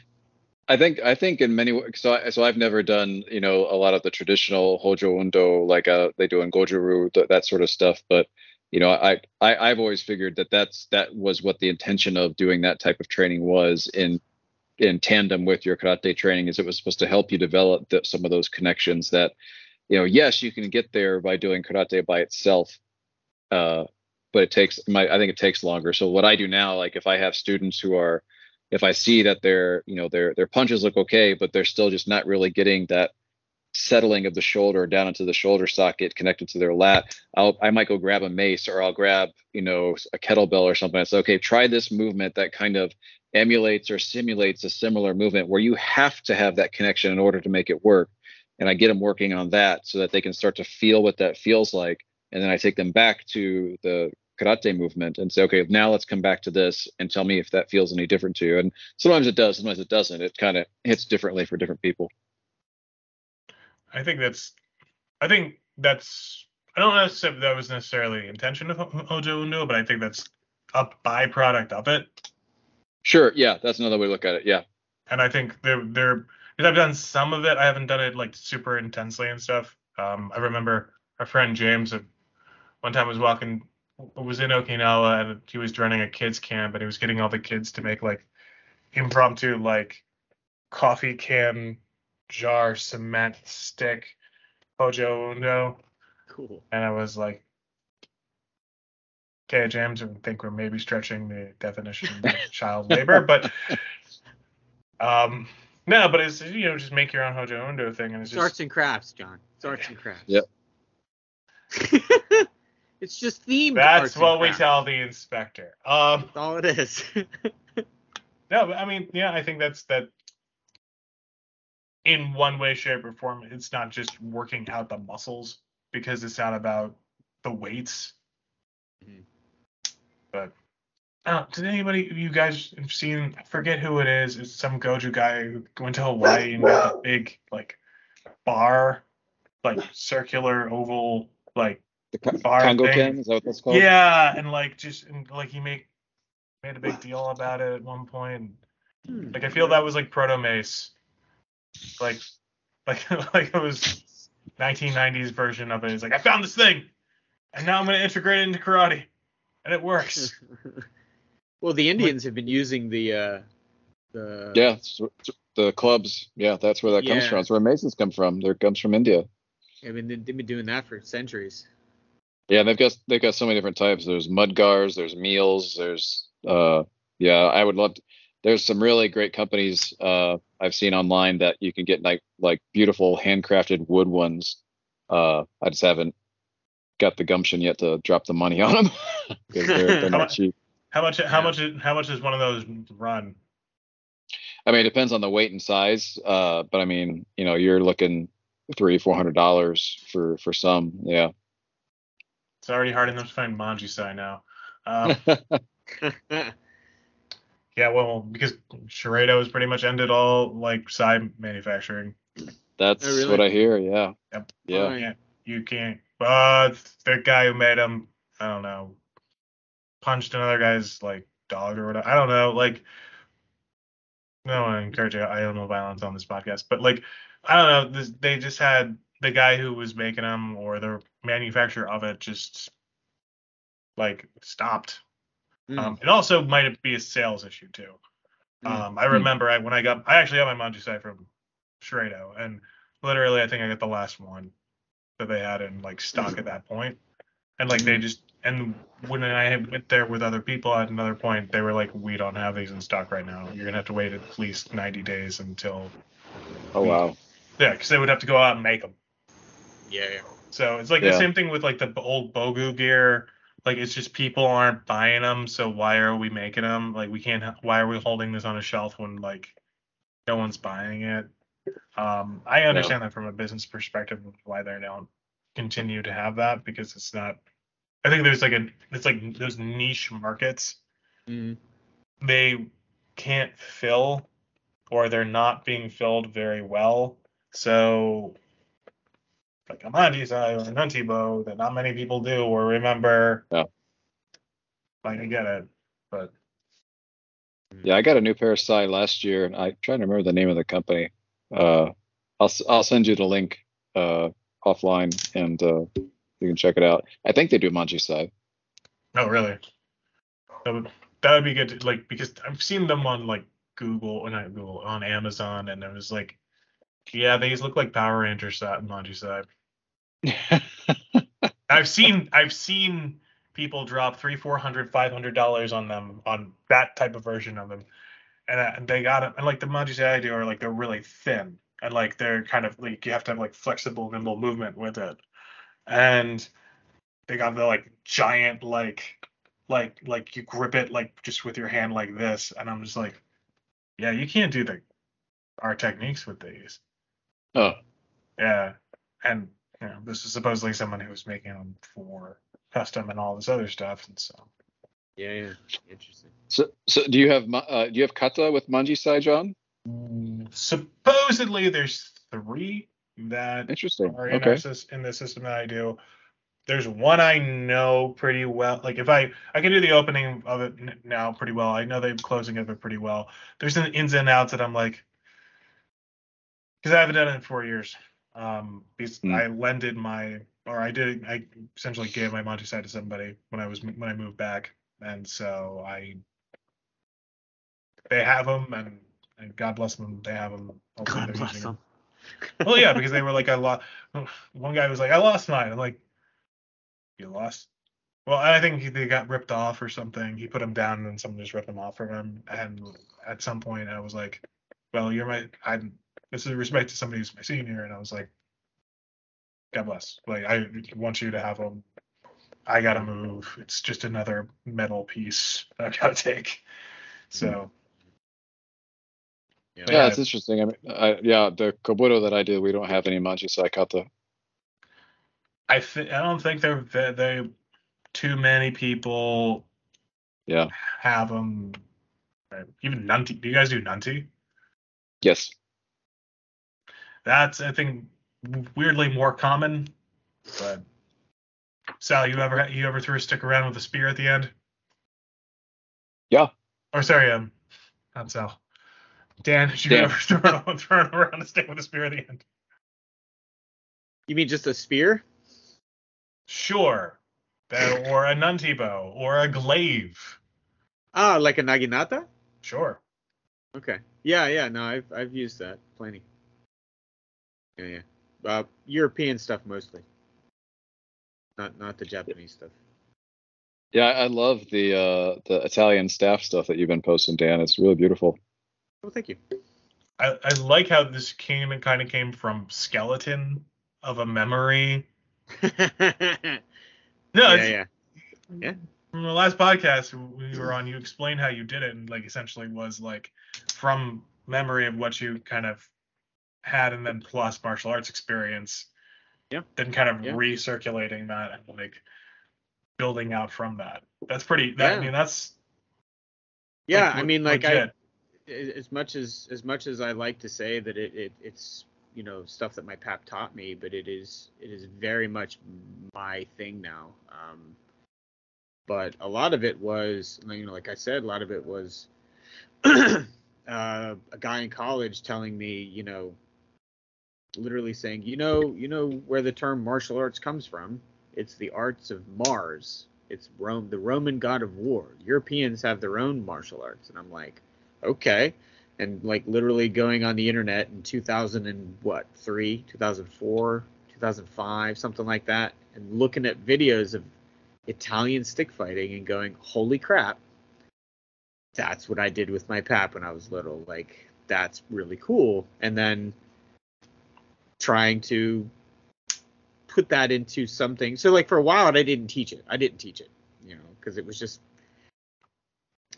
I think I think in many ways. So I, so I've never done you know a lot of the traditional Hojo Undo like uh they do in Goju-ryu th- that sort of stuff. But you know I, I I've always figured that that's that was what the intention of doing that type of training was in in tandem with your karate training is it was supposed to help you develop the, some of those connections that you know yes you can get there by doing karate by itself uh but it takes my I think it takes longer. So what I do now like if I have students who are if I see that their you know their their punches look okay, but they're still just not really getting that settling of the shoulder down into the shoulder socket connected to their lat, I'll I might go grab a mace or I'll grab you know a kettlebell or something. I say okay, try this movement that kind of emulates or simulates a similar movement where you have to have that connection in order to make it work. And I get them working on that so that they can start to feel what that feels like. And then I take them back to the karate movement and say, okay, now let's come back to this and tell me if that feels any different to you. And sometimes it does, sometimes it doesn't. It kind of hits differently for different people. I think that's I think that's I don't know if that was necessarily the intention of Hojo Undo, but I think that's a byproduct of it. Sure. Yeah. That's another way to look at it. Yeah. and I think they're they're I've done some of it. I haven't done it like super intensely and stuff. Um, I remember our friend James uh, one time was walking was in Okinawa and he was running a kids camp and he was getting all the kids to make like impromptu like coffee can jar cement stick Hojo Undo Cool. and I was like okay James I think we're maybe stretching the definition of child labor but um no but it's you know just make your own Hojo Undo thing and it's It's just arts and crafts, John. It's arts and crafts. Yep. it's just themed. that's what we tell the inspector um That's all it is. No, but I mean, yeah, I think that's that. In one way, shape, or form, it's not just working out the muscles because it's not about the weights. Mhm. But oh, did anybody you guys have seen? I forget who it is. It's some Goju guy who went to Hawaii and got a big like bar, like circular oval, like The Ko- Bar Kongo thing. Ken, is that what that's called? yeah, and like just and, like he make made a big deal about it at one point. Hmm. Like I feel that was like proto mace, like like like it was 1990s version of it. It's like I found this thing, and now I'm gonna integrate it into karate, and it works. well, the Indians have been using the uh, the Yeah, it's- it's- the clubs. Yeah, that's where that comes from. That's where Masons come from. There comes from India. I mean, they've been doing that for centuries. Yeah, they've got they've got so many different types. There's mudgars, there's meals, there's uh yeah, I would love to, there's some really great companies uh I've seen online that you can get like like beautiful handcrafted wood ones. Uh I just haven't got the gumption yet to drop the money on them because they're, they're How not much- cheap. How much? How Yeah. much? How much does one of those run? I mean, it depends on the weight and size. Uh, but I mean, you know, you're looking three, four hundred dollars for for some. Yeah. It's already hard enough to find Manji Sai now. Um, yeah, well, because Shureido has pretty much ended all like side manufacturing. That's Oh, really? what I hear. Yeah. Yep. Yeah. Alright. Yeah, you can't. But the guy who made him, I don't know, punched another guy's like dog or whatever. I don't know. Like, no, I encourage you. I don't know violence on this podcast, but like, I don't know. This, they just had the guy who was making them or the manufacturer of it just like stopped. Hmm. Um, it also might be a sales issue too. Mm. Um, I remember I, when I got, I actually got my Manji Sai from Shureido, and literally I think I got the last one that they had in like stock at that point. And like they just, and when I went there with other people at another point, they were like, we don't have these in stock right now. You're gonna have to wait at least 90 days until, Oh wow. yeah, because they would have to go out and make them. yeah, yeah. So it's like Yeah. the same thing with like the old Bogu gear. Like it's just people aren't buying them, so why are we making them? Like we can't. Why are we holding this on a shelf when like no one's buying it? Um, I understand that from a business perspective why they don't continue to have that because it's not. I think there's like a it's like those niche markets Mm. they can't fill or they're not being filled very well. So like a Manji Sai or an Untibo that not many people do or remember. Yeah. I get it. But Yeah, I got a new pair of sai last year, and I'm trying to remember the name of the company. Uh, I'll I'll send you the link uh, offline, and uh, you can check it out. I think they do Manji Sai. oh really? That would, that would be good to, like because I've seen them on like Google or not Google on Amazon and it was like yeah, these look like Power Rangers set Manji Sai. I've seen I've seen people drop three, four hundred, five hundred dollars on them on that type of version of them, and, uh, they got it. And like the Manji Sai I do are like they're really thin and like they're kind of like you have to have like flexible, nimble movement with it, and they got the like giant like like like you grip it like just with your hand like this, and I'm just like, yeah, you can't do the our techniques with these. oh, Yeah, and you know, this is supposedly someone who was making them for custom and all this other stuff, and so Yeah, yeah. Interesting. so so do you have uh, do you have kata with Manji Sai, John? supposedly there's three that Interesting. are in, Okay. sys- in the system that I do. There's one I know pretty well. Like if I I can do the opening of it now pretty well. I know the closing of it pretty well. There's an ins and outs that I'm like, because I haven't done it in four years. Um, because Hmm. I lended my or I did I essentially gave my Manji Sai to somebody when I was when I moved back, and so I they have them and. And God bless them. They have them. Hopefully God bless using 'em them. well, yeah, because they were like, I lost. One guy was like, I lost mine. I'm like, you lost? Well, I think he- they got ripped off or something. He put them down, and then someone just ripped them off from him. And at some point, I was like, well, you're my. I'm. This is respect to somebody who's my senior, and I was like, God bless. Like, I want you to have them. I gotta move. It's just another metal piece that I gotta take. So hmm. Yeah. Yeah, it's interesting. I mean, I, yeah, the Kobudo that I did, we don't have any Manji Sai kata. I th- I don't think they're they, they too many people Yeah. have them. Even Nunti. Do you guys do Nunti? Yes. That's I think weirdly more common. But Sal, you ever you ever threw a stick around with a spear at the end? Yeah. Or sorry, um, not Sal. Dan, did you Dan. ever throw, throw around a stick with a spear at the end? You mean just a spear? Sure. That- or a nunti bow, or a glaive. Ah, like a naginata? Sure. Okay. Yeah, yeah. No, I've I've used that plenty. Yeah, yeah. Uh, European stuff mostly. Not not the Japanese stuff. Yeah, I I love the uh, the Italian staff stuff that you've been posting, Dan. It's really beautiful. Oh, thank you. I, I like how this came and kind of came from skeleton of a memory. yeah, No, it's, yeah. Yeah. from the last podcast we were on, you explained how you did it, and like essentially was like from memory of what you kind of had, and then plus martial arts experience. Yeah. Then kind of Yeah. recirculating that and like building out from that. That's pretty. That, I mean, that's Yeah, like, I mean, like I, as much as as much as I like to say that it, it it's you know stuff that my pap taught me, but it is it is very much my thing now. Um, but a lot of it was, you know, like I said, a lot of it was uh, a guy in college telling me, you know, literally saying, you know, you know where the term martial arts comes from. It's the arts of Mars. It's Rome, the Roman god of war. Europeans have their own martial arts, and I'm like, okay. And like literally going on the internet in 2000 and what three, 2004, 2005, something like that, and looking at videos of Italian stick fighting and going, holy crap, that's what I did with my pap when I was little. Like that's really cool. And then trying to put that into something. So like for a while I didn't teach it. I didn't teach it, you know, because it was just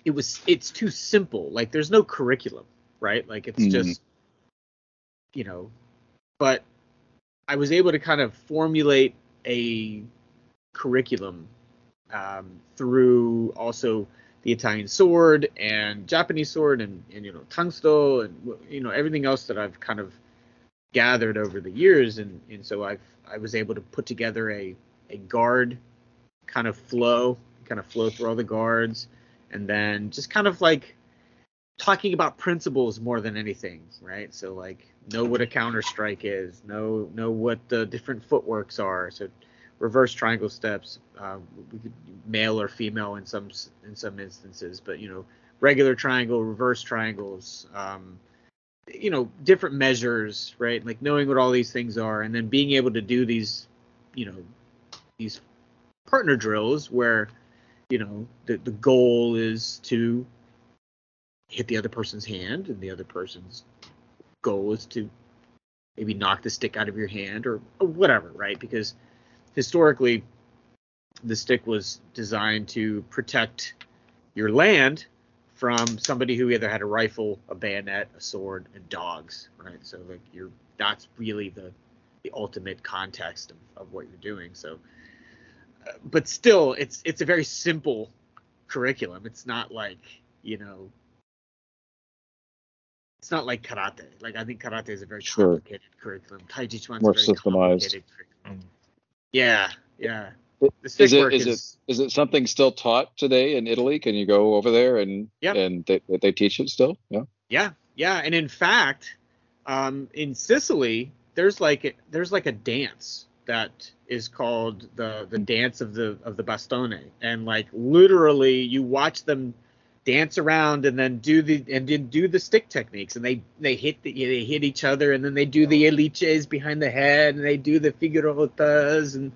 it was it's too simple. Like there's no curriculum, right? Like it's Mhm. just you know, but I was able to kind of formulate a curriculum um, through also the Italian sword and Japanese sword and, and you know tungsto and you know everything else that I've kind of gathered over the years and and so I've I was able to put together a a guard kind of flow kind of flow through all the guards and then just kind of like talking about principles more than anything right? So like know what a counter strike is know know what the different footworks are. So reverse triangle steps uh, male or female in some in some instances but you know regular triangle reverse triangles um, you know different measures right? Like knowing what all these things are and then being able to do these you know these partner drills where you know the, the goal is to hit the other person's hand and the other person's goal is to maybe knock the stick out of your hand or, or whatever right? Because historically the stick was designed to protect your land from somebody who either had a rifle, a bayonet, a sword, and dogs, right? So like you're that's really the the ultimate context of, of what you're doing. So, uh, but still, it's it's a very simple curriculum. It's not like you know, it's not like karate. Like I think karate is a very Sure. complicated curriculum. Tai Chi Chuan's More very systemized. complicated curriculum. Yeah, yeah. The stick Is it work is it is it something still taught today in Italy? Can you go over there and Yep. and they, they teach it still? Yeah. Yeah, yeah, and in fact, um, in Sicily, there's like a, there's like a dance that is called the the dance of the of the bastone, and like literally, you watch them dance around and then do the and then do the stick techniques, and they they hit the, they hit each other, and then they do the eliches behind the head, and they do the figurotas, and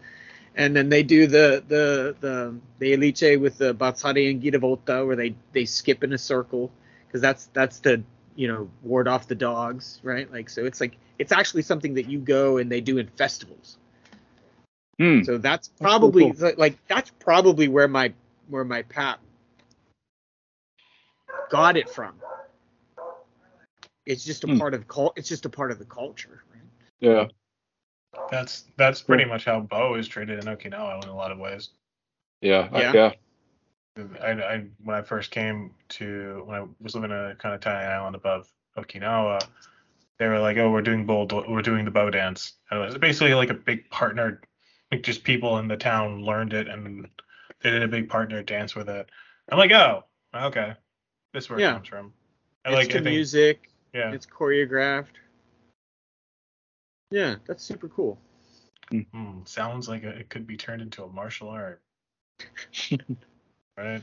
and then they do the the the the eliche with the bazzari and giravolta, where they they skip in a circle because that's that's to you know ward off the dogs right like so it's like it's actually something that you go and they do in festivals Hmm. so that's cool, probably cool. like that's probably where my where my pap got it from it's just a Hmm. part of cult it's just a part of the culture right? Yeah. That's that's pretty much how Bo is treated in Okinawa in a lot of ways. Yeah, I- Yeah. yeah. I, I when I first came to when I was living in a kind of tiny island above Okinawa, they were like, "Oh, we're doing bowl, we're doing the bow dance." And it was basically like a big partner, like just people in the town learned it and they did a big partner dance with it. I'm like, "Oh, okay, this is where Yeah. it comes from." I it's like, to I think, music. yeah, It's choreographed. Yeah, that's super cool. Hmm, sounds like a, it could be turned into a martial art, right?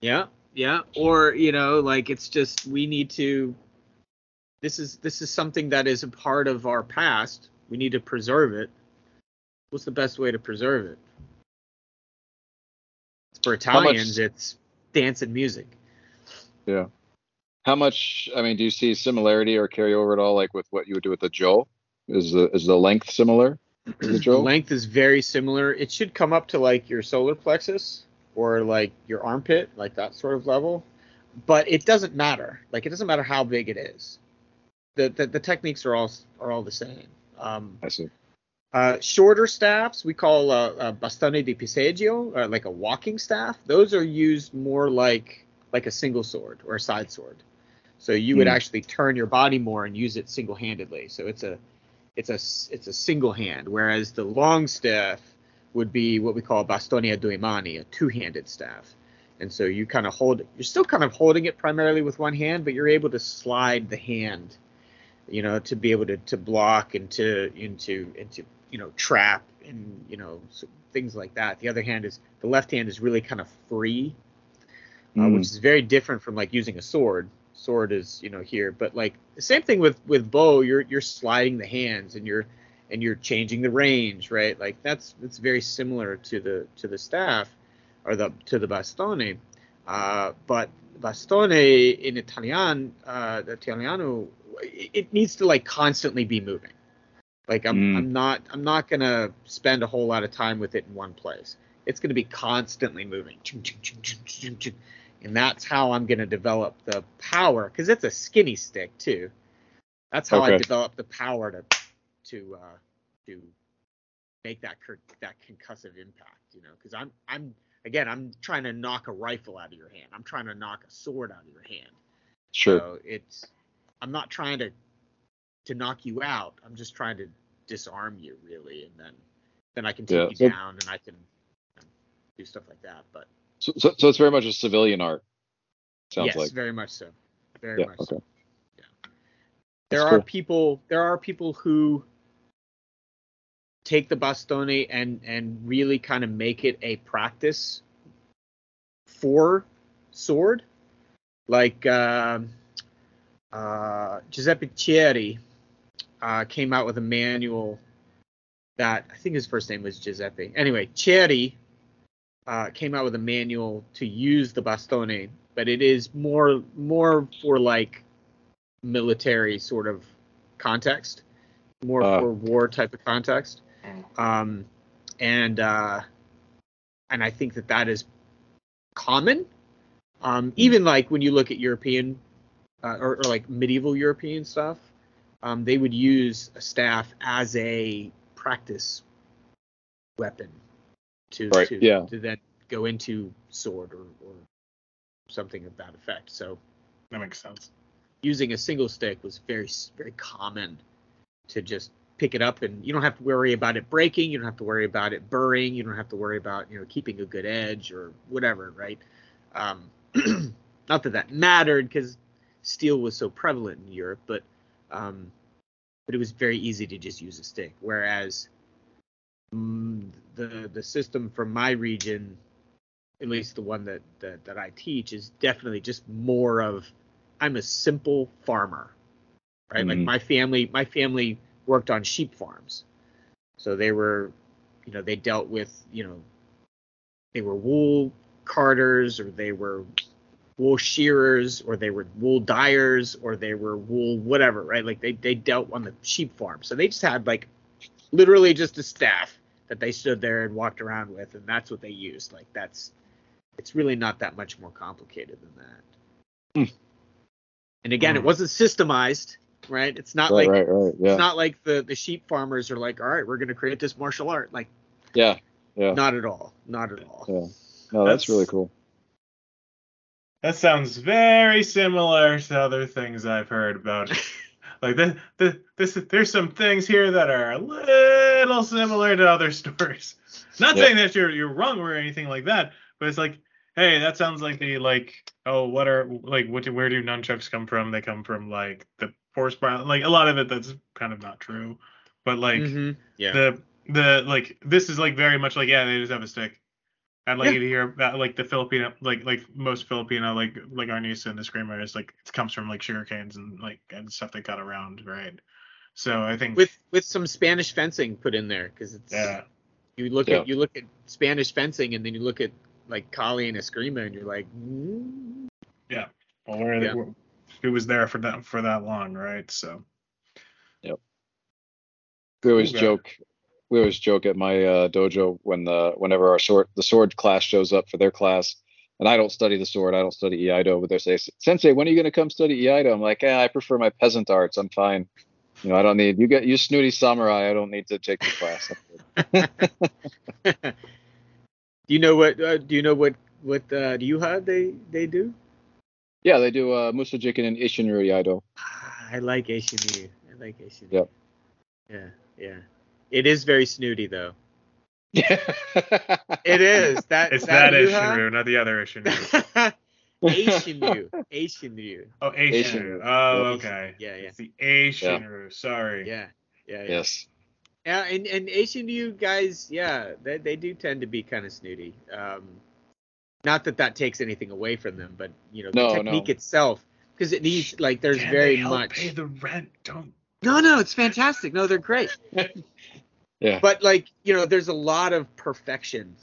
Yeah, yeah. Or you know, like it's just we need to. This is this is something that is a part of our past. We need to preserve it. What's the best way to preserve it? For How much- Italians, it's dance and music. Yeah. How much? I mean, do you see similarity or carry over at all, like with what you would do with the Joe? Is the is the length similar? the length is very similar. It should come up to like your solar plexus or like your armpit, like that sort of level. But it doesn't matter. Like it doesn't matter how big it is. The the, the techniques are all are all the same. Um, I see. uh, shorter staffs we call uh, uh, bastone di passeggio, uh, like a walking staff. Those are used more like like a single sword or a side sword. So you would Hmm. actually turn your body more and use it single handedly. So it's a it's a it's a single hand, whereas the long staff would be what we call bastoni a due mani, a two-handed staff. And so you kind of hold you're still kind of holding it primarily with one hand, but you're able to slide the hand, you know, to be able to to block and to into into you know trap and you know so things like that. The other hand is the left hand is really kind of free, uh, Mm. which is very different from like using a sword. Sword is you know here, but like the same thing with with Bo. You're you're sliding the hands and you're and you're changing the range, right? Like that's that's very similar to the to the staff or the to the bastone. Uh, but bastone in Italian, uh, the Italiano, it, it needs to like constantly be moving. Like I'm Mm. I'm not I'm not gonna spend a whole lot of time with it in one place. It's gonna be constantly moving. And that's how I'm gonna develop the power because it's a skinny stick too. That's how I develop the power to to uh, to make that cur- that concussive impact. You know, because I'm I'm again I'm trying to knock a rifle out of your hand. I'm trying to knock a sword out of your hand. Sure. So it's I'm not trying to to knock you out. I'm just trying to disarm you really, and then then I can take Yeah, you down and I can you know, do stuff like that. But So, so, so it's very much a civilian art. Sounds yes, like. very much so. Very Yeah. much so. Okay. there That's are cool. people there are people who take the bastone and and really kind of make it a practice for sword like um uh, Giuseppe Cerri uh, came out with a manual that I think his first name was Giuseppe. Anyway, Cerri uh, came out with a manual to use the bastone, but it is more more for like military sort of context, more Uh. for war type of context. Um, and uh, and I think that that is common. Um, even like when you look at European uh, or, or like medieval European stuff, um, they would use a staff as a practice weapon to Right, to, yeah. to then go into sword or, or something of that effect. So That makes sense. using a single stick was very very common to just pick it up and you don't have to worry about it breaking you don't have to worry about it burring you don't have to worry about you know keeping a good edge or whatever right um, not that that mattered because steel was so prevalent in europe but um, but it was very easy to just use a stick whereas the the system from my region at least the one that, that that i teach is definitely just more of I'm a simple farmer, right? Like Mhm. my family, my family worked on sheep farms, so they were, you know, they dealt with, you know, they were wool carders or they were wool shearers or they were wool dyers or they were wool whatever, right? Like they they dealt on the sheep farm, so they just had like literally just a staff that they stood there and walked around with, and that's what they used. Like that's it's really not that much more complicated than that. And again, it Hmm. wasn't systemized, right? It's not Right, like right, right. Yeah. it's not like the the sheep farmers are like, all right, we're going to create this martial art. Like yeah. Yeah. Not at all. Not at all. Yeah. No, that's, That's- really cool. That sounds very similar to other things I've heard about. like the, the this there's some things here that are a little similar to other stories. Not Yeah. saying that you're you're wrong or anything like that, but it's like, hey, that sounds like the like, oh, what are like what do where do nunchucks come from? They come from like the force bar like a lot of it that's kind of not true. But like Mhm. Yeah. the the like this is like very much like yeah they just have a stick i'd like Yeah. you to hear about like the filipino like like most filipino like like arnisa and the screamer is like it comes from like sugar canes and like and stuff that got around right so i think with with some Spanish fencing put in there because it's yeah you look Yeah. at you look at Spanish fencing and then you look at like Kali and a Eskrima and you're like, mm, well where Yeah. they, who was there for that for that long right so We always Okay. joke. We always joke at my uh, dojo when the whenever our sword the sword class shows up for their class, and I don't study the sword. I don't study Iaido, but they say, "Sensei, when are you going to come study Iaido?" I'm like, "Yeah, I prefer my peasant arts. I'm fine. You know, I don't need you get you snooty samurai. I don't need to take the class." do you know what uh, do you know what what uh, Ryuha they they do? yeah, they do uh, Muso Jikiden and Ishinryu Iaido. Ah, I like Eishinryu. I like Eishinryu. Yep. Yeah, yeah. It is very snooty though. Yeah, It is that. it's that, Ryuha? Ishinru, not the other Ishinru. Eishinryu. Eishinryu. oh Aishinru. Aishinru. oh okay Yeah, yeah. it's the Aishinru. sorry Yeah. Yeah, yeah. yes. Yeah, and and H&U guys, yeah, they they do tend to be kind of snooty. Um, not that that takes anything away from them, but you know, the No, technique no. itself, because it needs like there's Can very they help much. pay the rent don't No, no, it's fantastic. No, they're great. Yeah. But like you know, there's a lot of perfection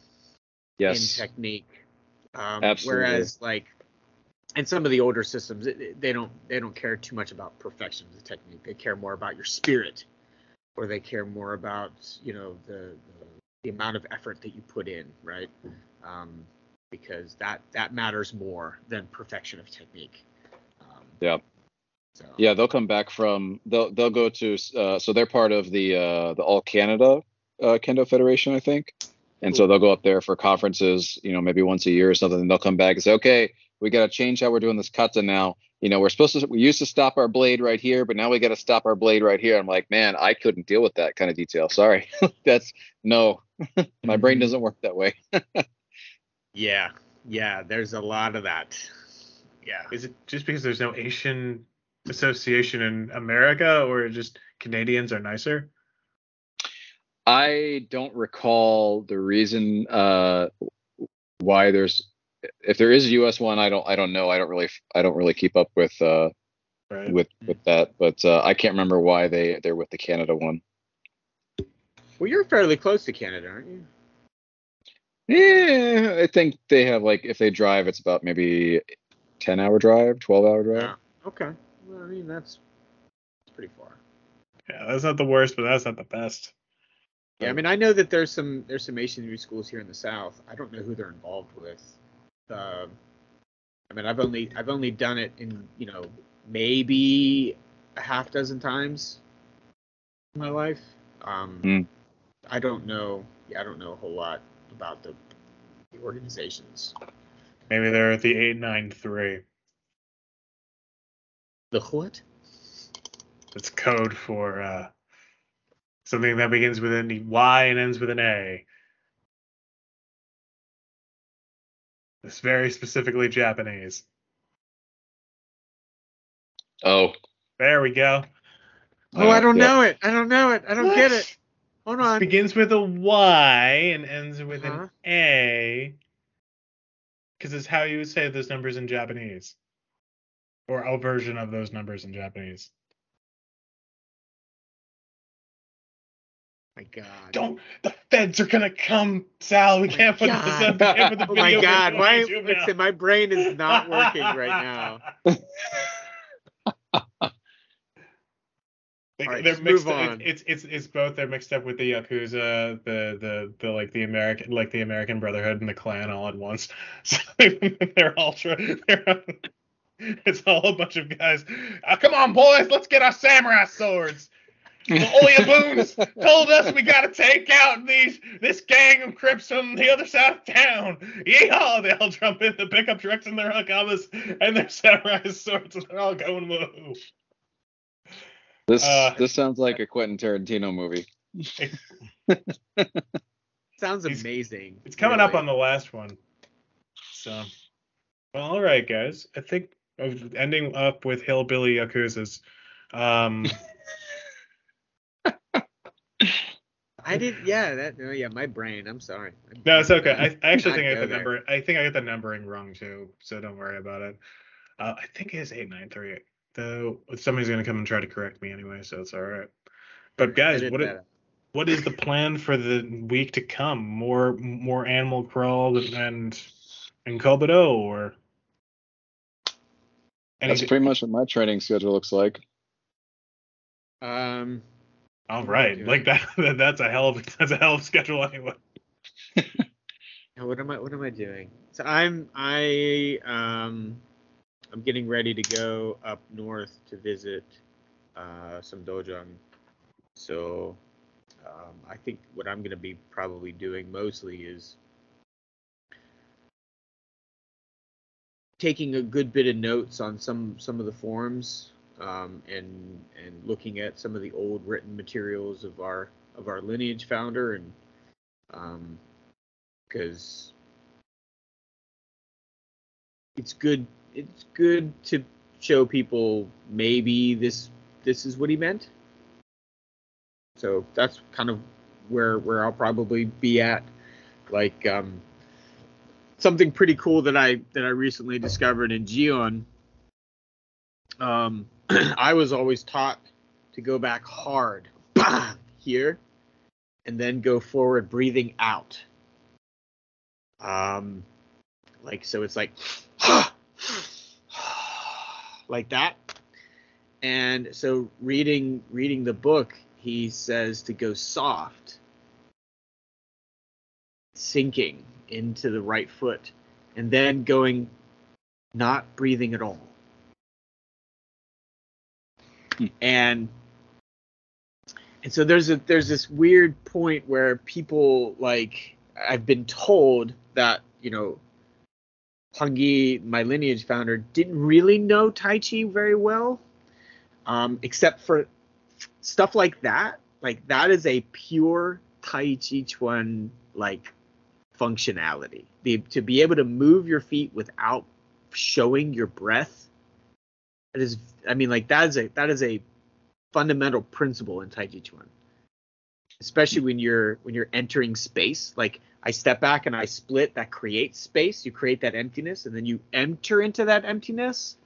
Yes. in technique. Um, Absolutely. Whereas like in some of the older systems, they don't they don't care too much about perfection of the technique. They care more about your spirit, or they care more about you know the the, the amount of effort that you put in, right? Um, because that that matters more than perfection of technique. Um, Yeah. So Yeah, they'll come back from they'll they'll go to uh, so they're part of the uh, the All Canada uh, Kendo Federation, I think, and so they'll go up there for conferences, you know, maybe once a year or something. And they'll come back and say, okay, we got to change how we're doing this kata now. You know, we're supposed to we used to stop our blade right here, but now we got to stop our blade right here. I'm like, man, I couldn't deal with that kind of detail. Sorry, that's no, my brain doesn't work that way. yeah, yeah. There's a lot of that. Yeah. Is it just because there's no Asian association in America, or just Canadians are nicer? I don't recall the reason uh, why there's if there is a US one. I don't I don't know. I don't really I don't really keep up with uh, Right. with with that, but uh, I can't remember why they they're with the Canada one. Well, you're fairly close to Canada, aren't you? Yeah, I think they have like if they drive, it's about maybe ten hour drive, twelve hour drive. Yeah. Okay. Well, I mean that's, that's pretty far. yeah, that's not the worst, but that's not the best. Yeah, I mean, I know that there's some there's some masonry schools here in the South. I don't know who they're involved with. Um, I mean, I've only I've only done it in you know maybe a half dozen times in my life. Um, Hmm. I don't know. Yeah, I don't know a whole lot about the, the organizations. Maybe they're at the eight nine three. The what? It's code for uh, something that begins with an Y and ends with an A. It's very specifically Japanese. Oh, There we go. Oh, I don't yeah. know it. I don't know it. I don't get it. Hold This on. begins with a Y and ends with Uh-huh. an A. Because it's how you would say those numbers in Japanese. Or a version of those numbers in Japanese. my God. Don't the feds are gonna come, Sal. We oh can't put this up. We can't put the Oh my God. Why? Listen, my brain is not working right now. Right, they're mixed. up-. It's it's it's both. They're mixed up with the yakuza, the the the like the American like the American Brotherhood and the Klan all at once. So they're all they're, it's all a bunch of guys. "Ah, come on, boys, let's get our samurai swords. The Oyabuns told us we gotta take out these this gang of Crips from the other side of town. Yeehaw! They all jump in the pickup trucks and their hakamas and their samurai swords, and they're all going woohoo. This Uh, this sounds like a Quentin Tarantino movie. Sounds amazing. It's coming up on the last one. So, well, all right, guys. I think of ending up with hillbilly yakuzas. Um, I did. Yeah, that. Oh, yeah, my brain. I'm sorry. no, it's okay. I, I actually think I got the there. number. I think I got the numbering wrong too. So don't worry about it. Uh, I think it is eight nine three. Though somebody's gonna come and try to correct me anyway, so it's all right. But guys, what that i- out. what is the plan for the week to come? More more animal crawl and and, Kobudo or That's anything? pretty much what my training schedule looks like. Um. All What am I right, doing? like that, that. That's a hell of that's a hell of schedule anyway. Now, what am I? What am I doing? So I'm I um I'm getting ready to go up north to visit uh, some dojang. So um, I think what I'm gonna be probably doing mostly is taking a good bit of notes on some some of the forums um, and and looking at some of the old written materials of our of our lineage founder and um, because it's good it's good to show people maybe this this is what he meant. So that's kind of where where I'll probably be at. Like um something pretty cool that I that I recently discovered in Jion. Um I was always taught to go back hard here and then go forward breathing out. Um like so it's like like that. And so reading reading the book he says to go soft sinking into the right foot and then going not breathing at all Hmm. and and so there's a there's this weird point where people like I've been told that you know Pungi, my lineage founder, didn't really know Tai Chi very well, um, except for stuff like that. Like that is a pure Tai Chi Chuan like functionality. The, to be able to move your feet without showing your breath. That is, I mean, like that is a that is a fundamental principle in Tai Chi Chuan. Especially when you're when you're entering space. Like I step back and I split, that creates space. You create that emptiness, and then you enter into that emptiness.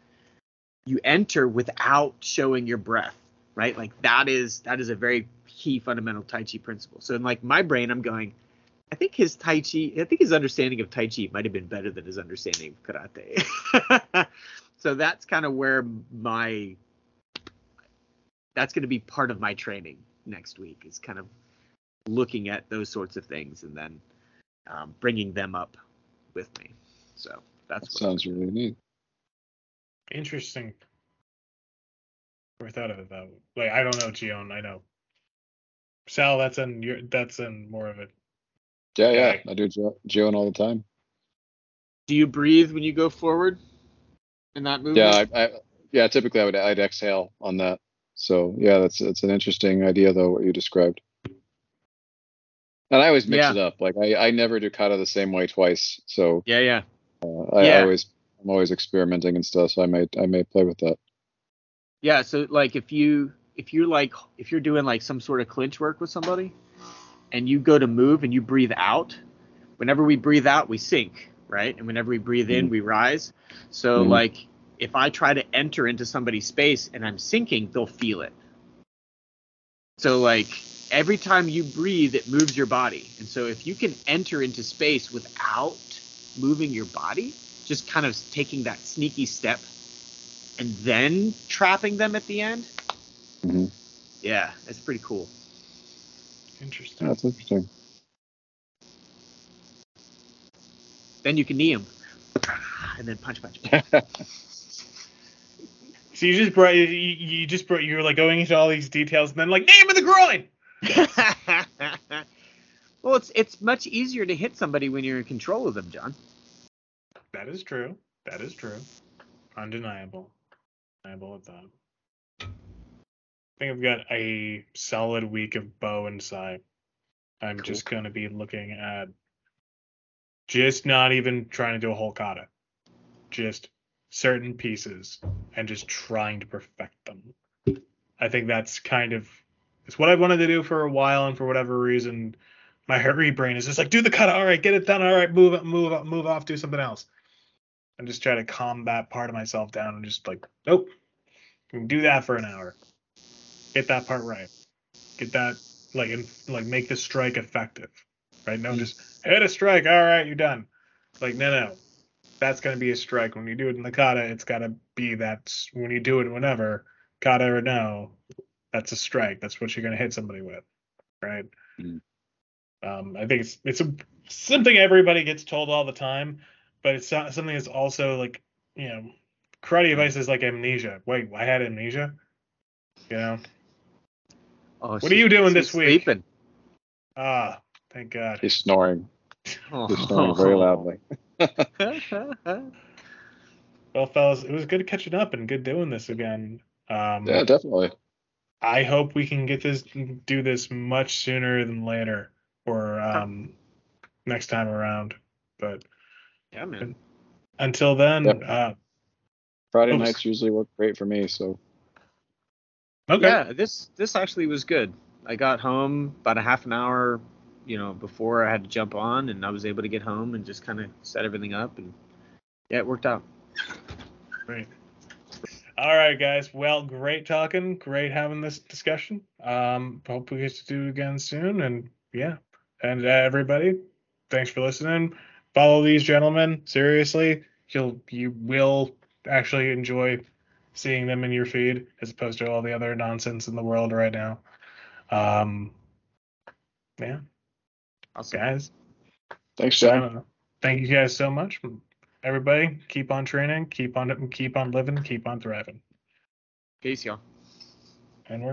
You enter without showing your breath, right? Like that is that is a very key fundamental Tai Chi principle. So in like my brain, I'm going, I think his Tai Chi, I think his understanding of Tai Chi might have been better than his understanding of karate. so that's kind of where my that's going to be part of my training next week is kind of looking at those sorts of things and then um, bringing them up with me. So That that's what sounds really neat. Interesting. Never thought of it that way. Like I don't know Jion, I know. Sal, that's in your that's in more of it. Yeah, yeah. I do Jion all the time. Do you breathe when you go forward in that movement? Yeah, I, I yeah. Typically, I would I'd exhale on that. So yeah, that's that's an interesting idea though what you described. And I always mix Yeah. it up. Like I, I never do kata the same way twice. So yeah, yeah. uh, I, I Yeah. always I'm always experimenting and stuff. So I may I may play with that. Yeah, so like if you if you're like if you're doing like some sort of clinch work with somebody and you go to move and you breathe out, whenever we breathe out we sink, right? And whenever we breathe in Mhm. we rise. So Mhm. like if I try to enter into somebody's space and I'm sinking, they'll feel it. So like every time you breathe it moves your body. And so if you can enter into space without moving your body, just kind of taking that sneaky step and then trapping them at the end. Mhm. Yeah, that's pretty cool. Interesting. That's interesting. Then you can knee him, and then punch, punch. So you just brought you, you just brought you were like going into all these details and then like name in the groin. well, it's it's much easier to hit somebody when you're in control of them, John. That is true. That is true. Undeniable. Undeniable with that. I think I've got a solid week of Bo and sai. I'm Cool. just gonna be looking at just not even trying to do a whole kata. Just certain pieces and just trying to perfect them. I think that's kind of it's what I wanted to do for a while and for whatever reason my hurry brain is just like do the kata, all right, get it done, all right, move it, move up, move off, do something else. And just try to calm that part of myself down and just like, nope. can Do that for an hour. Get that part right. Get that like in, like make the strike effective. Right? No, just hit a strike. All right, you're done. Like no, no, that's gonna be a strike. When you do it in the kata, it's gotta be that. When you do it whenever kata or no, that's a strike. That's what you're gonna hit somebody with, right? Mhm. Um, I think it's it's a, something everybody gets told all the time, but it's not something that's also like you know, karate advice is like amnesia. Wait, I had amnesia. You know? Oh, What are you doing this week? Sleeping. Ah, thank God. He's snoring. Oh. He's snoring very loudly. Well, fellas, it was good catching up and good doing this again. Um, Yeah, definitely. I hope we can get this do this much sooner than later or um, next time around. But yeah, man. until then, Yep. uh, Friday Oops. nights usually work great for me. So okay. Yeah, this this actually was good. I got home about a half an hour, you know, before I had to jump on, and I was able to get home and just kind of set everything up, and yeah, it worked out. Great. All right, guys. Well, great talking. Great having this discussion. Um, hope we get to do it again soon. And yeah, and uh, everybody, thanks for listening. Follow these gentlemen. Seriously, you'll you will actually enjoy seeing them in your feed as opposed to all the other nonsense in the world right now. Um, yeah, Awesome. guys. thanks, John. uh, thank you guys so much. Everybody, keep on training, keep on keep on living, keep on thriving. Peace, y'all.